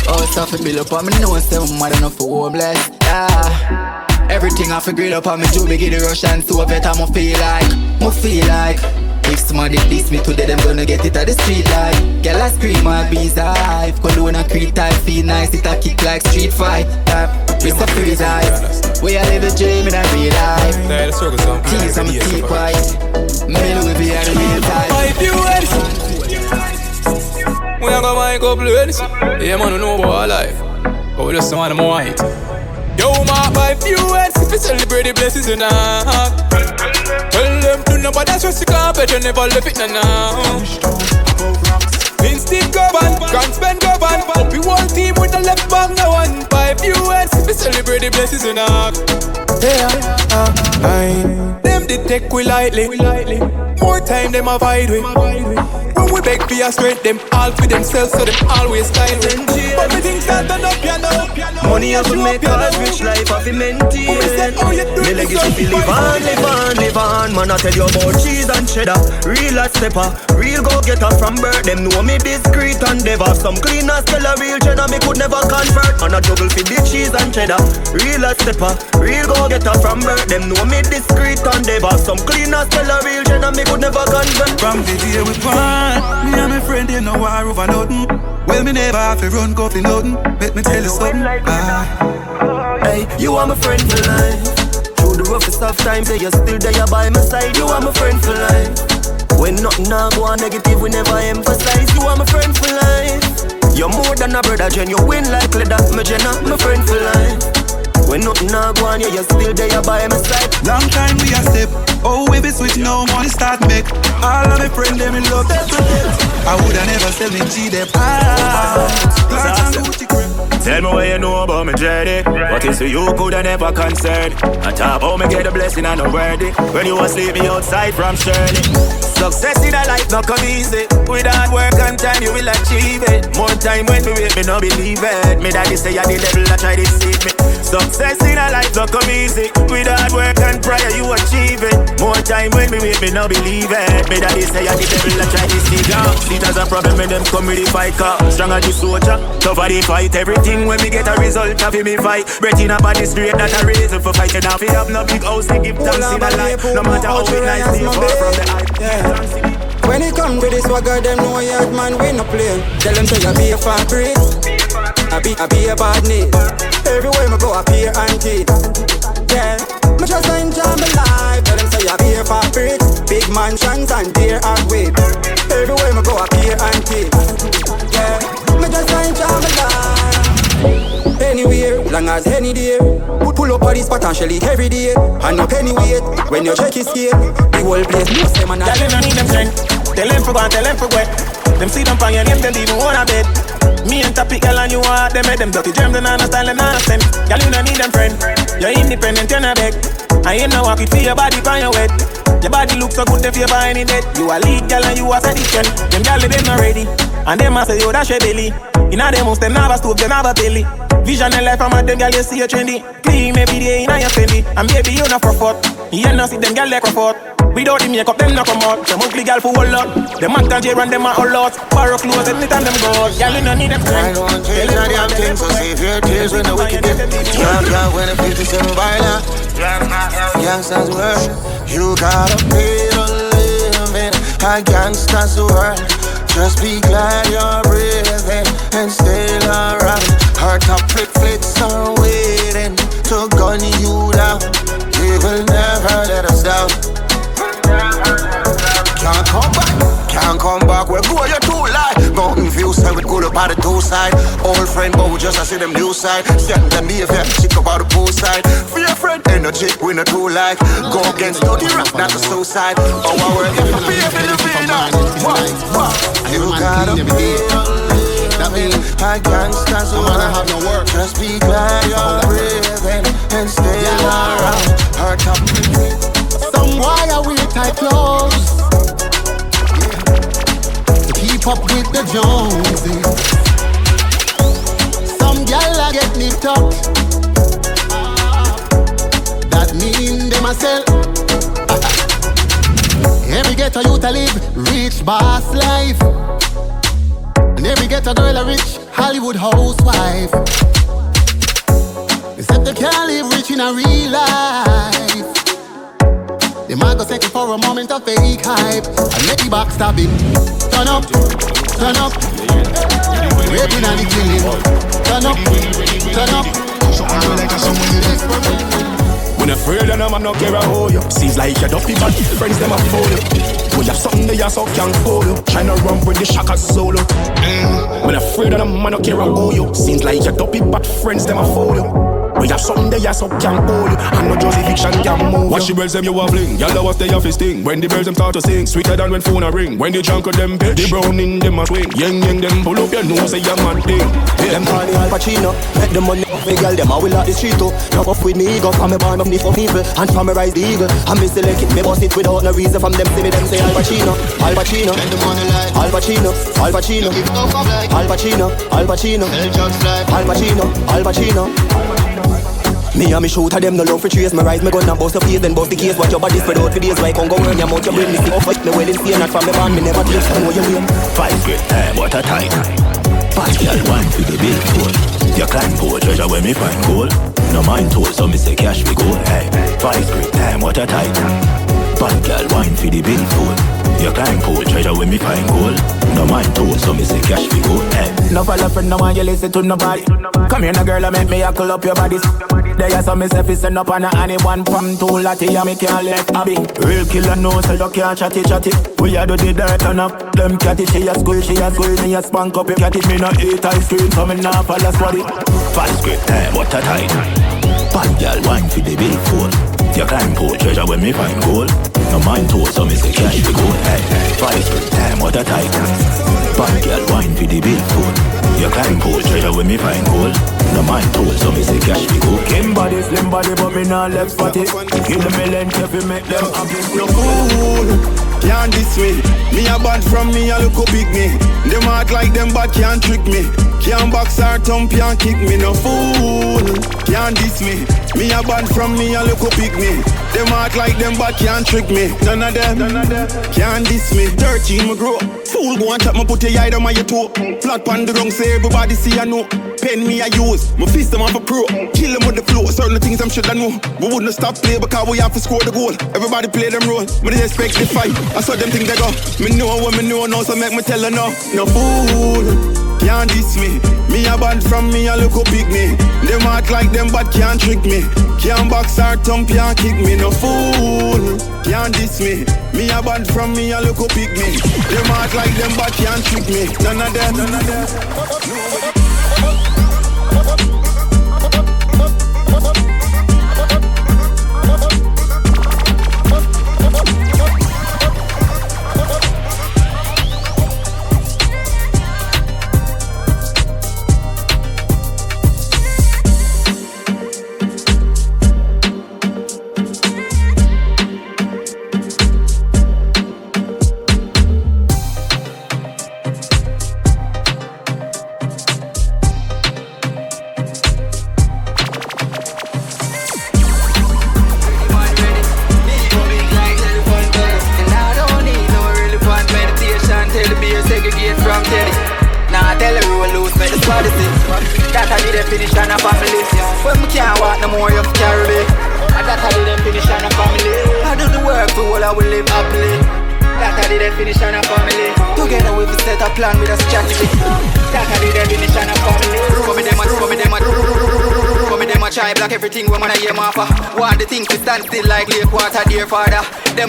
Oh, stuff it build up on me know say I'm mad enough for homeless. Yeah. Everything I figured up on me do me get the Russian Soviet I'ma feel like, I'ma feel like If somebody diss me today them gonna get it at the street like Girl I scream my bees high If Cologne and Creed type feel nice. It a kick like street fight. Yeah. We so freeze eyes We a live a dream in a real life. Tease I'm keep quiet Me Louis V and the real type My viewers We a go mic up ladies Yeah man, you know about our life. But we just want them white Yo, my my viewers If you celebrate the blessings in nobody stress the carpet You never left it na now Instinct govern, can't spend govern Up you one team with the left back no one Five If you celebrate the blessings in our Yeah, uh, aye. Them they take we lightly. More time them avoid we we beg for your strength Them all for themselves so them always tight But we things that turn up you know Money have to make us rich life have to maintain. again. Oh, me legacy fi live on, live on, live on. Man, I tell you about cheese and cheddar. Real a stepper, real go getter from birth. Them know me discreet and never. Some cleaners tell a real cheddar me could never convert. Man, I juggle fi the cheese and cheddar. Real a stepper, real go getter from birth. Them know me discreet and never. Some cleaners tell a real cheddar me could never convert. From the day we born, me and my friend they no war over nothing. Well, me never have to run go for nothing. Let me tell you something. Ah. Hey, you are my friend for life. Through the roughest of times, hey, you're still there by my side. You are my friend for life. When nothing now go on negative, we never emphasize. You are my friend for life. You're more than a brother, Jen. You win like leather, my Jenna, my friend for life. When nothing now go on, yeah, you're still there by my side. Long time we a step. Oh, we be switch no money start make. All of my friends them in love. I woulda never sell me G them. Ah, Clarks and Gucci cream. Tell me what you know about me dready. What is you coulda never concerned? I talk about me get a blessing and no worthy. When you was sleeping outside from Shirley. Success in a life not come easy. With hard work and time you will achieve it. More time when we wait, me no believe it. Me daddy say I the devil I try to deceive me. Success in a life don't come easy. With hard work and prayer you achieve it. More time when we wait, me no believe it. Me daddy say I the devil I try to me. See it as a problem when them come with the fight car. Strong as the soldier, tough as the fight. Everything when me get a result, have me fight. Breath in a body straight, that a reason for fighting. Now fi have no big house to give thanks in a life. No matter how big nice, stay far from the hype. Yeah. When it come to this swagger, them know yard man we no play. Tell them say I be a fabric, I be I be a badness. Everywhere me go, I appear antique. Yeah, me just enjoy my life. Tell them say I be a fabric, big mansions and deer and whip. Everywhere me go, I appear antique. Yeah, me just enjoy my life. Anywhere, long as any day. Pull, pull up on this spot and shell it every day. And no penny weight. When you check his scale, the whole place knows them and I. Tell them I need them strength. Tell them for go and tell them for wet. Them see them pan your name, them even wanna bed. Me and topic girl and you are them, make them dirty germs and not style them not send. Girl you no need them friend. You're independent, you're not beg. I ain't no walk it for your body pan your wet. Your body look so good if you buy any debt. You a lead girl and you a sedition. Them girl they not ready. And them a say yo that's your belly. Inna them house them never stove, them never belly. Vision and life, I'm at them girl, you see you trendy. Clean every day, inna your fendi. And baby, you not for fuck. You not see them girl like fuck. Without the makeup, them not come out. Them ugly girl for whole lot. Them actor J and them a whole lot. Borrow clothes, anytime them go out. Girl, you no need them I don't change of them things, so save your tears when the wicked get. Drop, drop, when the 57 violent. Gangsters world, you gotta pay to live in a gangster's world. Just be glad you're breathing and still around. Her top flick flicks are waiting to gun you down. They will never let. Can't come back, can't come back. Where go you too light? Mountain view side with good about the two side. Old friend, but we just I see them new side. Send them be a fair chick about the pool side. Your friend, no chick we no too like. Go against dirty rap, not the suicide. Oh, I work if you be a of What? What? You gotta be that mean I gangsters I wanna oh, have no work Just be glad you're breathing And stay around Her top Some wire with tight clothes up with the Joneses. Some gal I get nipped up That mean them a sell. Every ghetto youth a live Rich boss life. And every ghetto girl a rich Hollywood housewife. Except they can't live rich in a real life they might go second for a moment of fake hype and make the back stabbing. Turn up, turn up, raping and the killing. Turn up, turn up. When afraid of them, I'm not care about you. Seems like you're dumpy, but friends them a fool you. When you have something that you so can't fool you. Tryna run with the shaka solo. Mm. When afraid of them, I'm not care about you. Seems like you're dumpy, but friends them a fool you. We have something there, so can't hold. And no Josie fiction can move. Watch the birds them you a fling. Y'all know what's the office thing. When the birds them start to sing, sweeter than when phone a ring. When the drunk of them pitch, the browning them a swing. Yang yang them pull up your nose, say a man thing. Yeah. Them call me Al Pacino. Make the money off me, girl. Them a will out the street too. Come up with me, go from me born of me for people and from me rise the eagle. And me select it, me bust it without no reason. From them see me, them say Al Pacino, Al Pacino, Al Pacino, Al Pacino, Al Pacino, Al Pacino, Al Pacino, Al Pacino. Me and me shooter them no love for trace. Me rise me gun and bust your face, then bust the case. Watch your body spread out for days. Why can't go earn your mouth? Your brain me sick off. Me well in stay not from me band. Me never take. I know you win. Five great time, what a time. Bad girl, wine for the bill fool. Your climb pole, treasure when me find gold. No mind told, so me say cash we go. Hey, five great time, what a tight. Bad girl, wine for the bill fool. Your climb pole, treasure when me find gold. No mind told, so me say cash we go. Hey. No follow friend, no want you listen to nobody. Come here, no girl, I make me a pull up your body. There you saw me say fi send up on a honey one pump two latty, and me can't let a be. Real killer no, so you can't chatty chatty. We a do the dirt and up. Them catty, she a school, she a school, me a spank up. Catty, me no eat ice cream, so me nah fall asleep. Five great time, what a tight. Bad girl, wine for the bill Your climb pole, treasure when me find gold. No mind told, so me say cash we go. Hey, five great time, what a tight. Bad girl, wine for the bill fool. Your climb pole, treasure when me find gold. No mind told, so me say cash we go. Kim body, slim body, but me nah left spotty. Kill the million, if you make them happy. You fool, can't this me. Me a bad from me, a look how big me. Them act like them but can't trick me. Can't box or thump, can't kick me, no fool. Can't diss me. Me a bad from me, a look how big me. Them act like them but can't trick me. None of them, none of them can't diss me. Thirteen me grow. Fool go and chop me put your eye down my your toe. Flat pan the wrong say everybody see I know. Pen me I use. My fist them off a pro. Kill them with the flow. Certain things I'm sure I know. We wouldn't stop play because we have to score the goal. Everybody play them role. Me they expect the fight. I saw them think they go. Me know what me know now, so make me tell her no. No fool. Can't diss me. Me a band from me, a look how big me. Them act like them, but can't trick me. Can't box or thump, can't kick me. No fool. Can't diss me. Me a band from me, a look how big me. Them act like them, but can't trick me. None of them. None of them.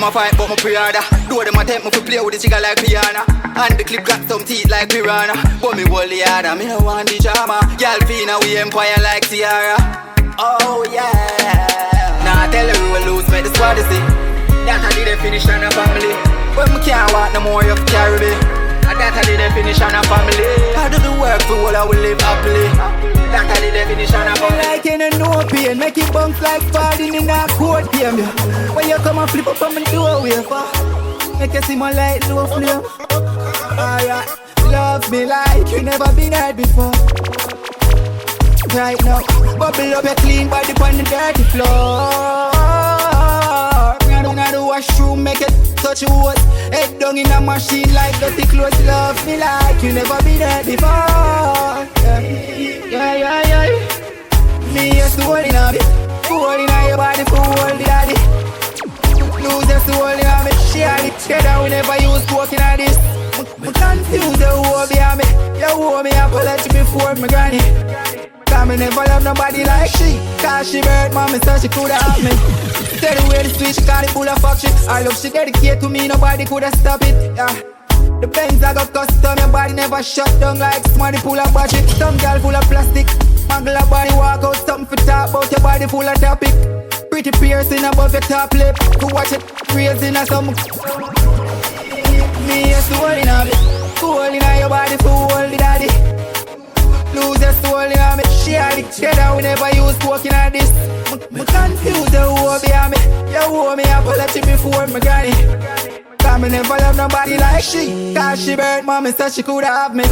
Them a fight but my pre-order. Do them a tempt me to play with the chica like piano. And the clip got some teeth like piranha. But me hold the harder, me no want the drama. Girl fina we empire like Tiara. Oh yeah. Nah tell her we will lose, make the squad see. That I did a finish on a family. When me can't walk no more, you carry me. That I did a finish on a family. I do the work for all I will live happily. That I did a finish on a family. Like in a no pain, make it bounce like falling in a court game. When you come and flip on my doorway, for make you see my light low flame. Alright, love me like you never been had before. Right now, bubble up your clean body on the dirty floor. Down in the washroom, make it touch wood. Head down in a machine like dirty clothes. Love me like you never been had before. Yeah, yeah, yeah. yeah. Me a a bit, soul in a your body, for all the daddy. Soul in a me, share it together. We never use coke in a this. Me confuse the whole behind me. You owe me apology before me granny. Cause me never love nobody like she Cause she bird mommy so she coulda have me Tell the way the switch she call it full of fuck shit I love she dedicate to me nobody coulda stop it yeah. The Benz I got custom Your body never shut down like somebody pull a battery Some girl full of plastic Mangle a body walk out something for talk about your body full of topic Pretty piercing above your top lip To watch it raising a some Me a soul in a bit Soul in a your body full the daddy Lose your soul, yeah, me share it together. We never use coke in this. Me confuse the whole behind me. You owe me apology before me granny. Cause me never love nobody like she. Cause she bird mommy so she could have me.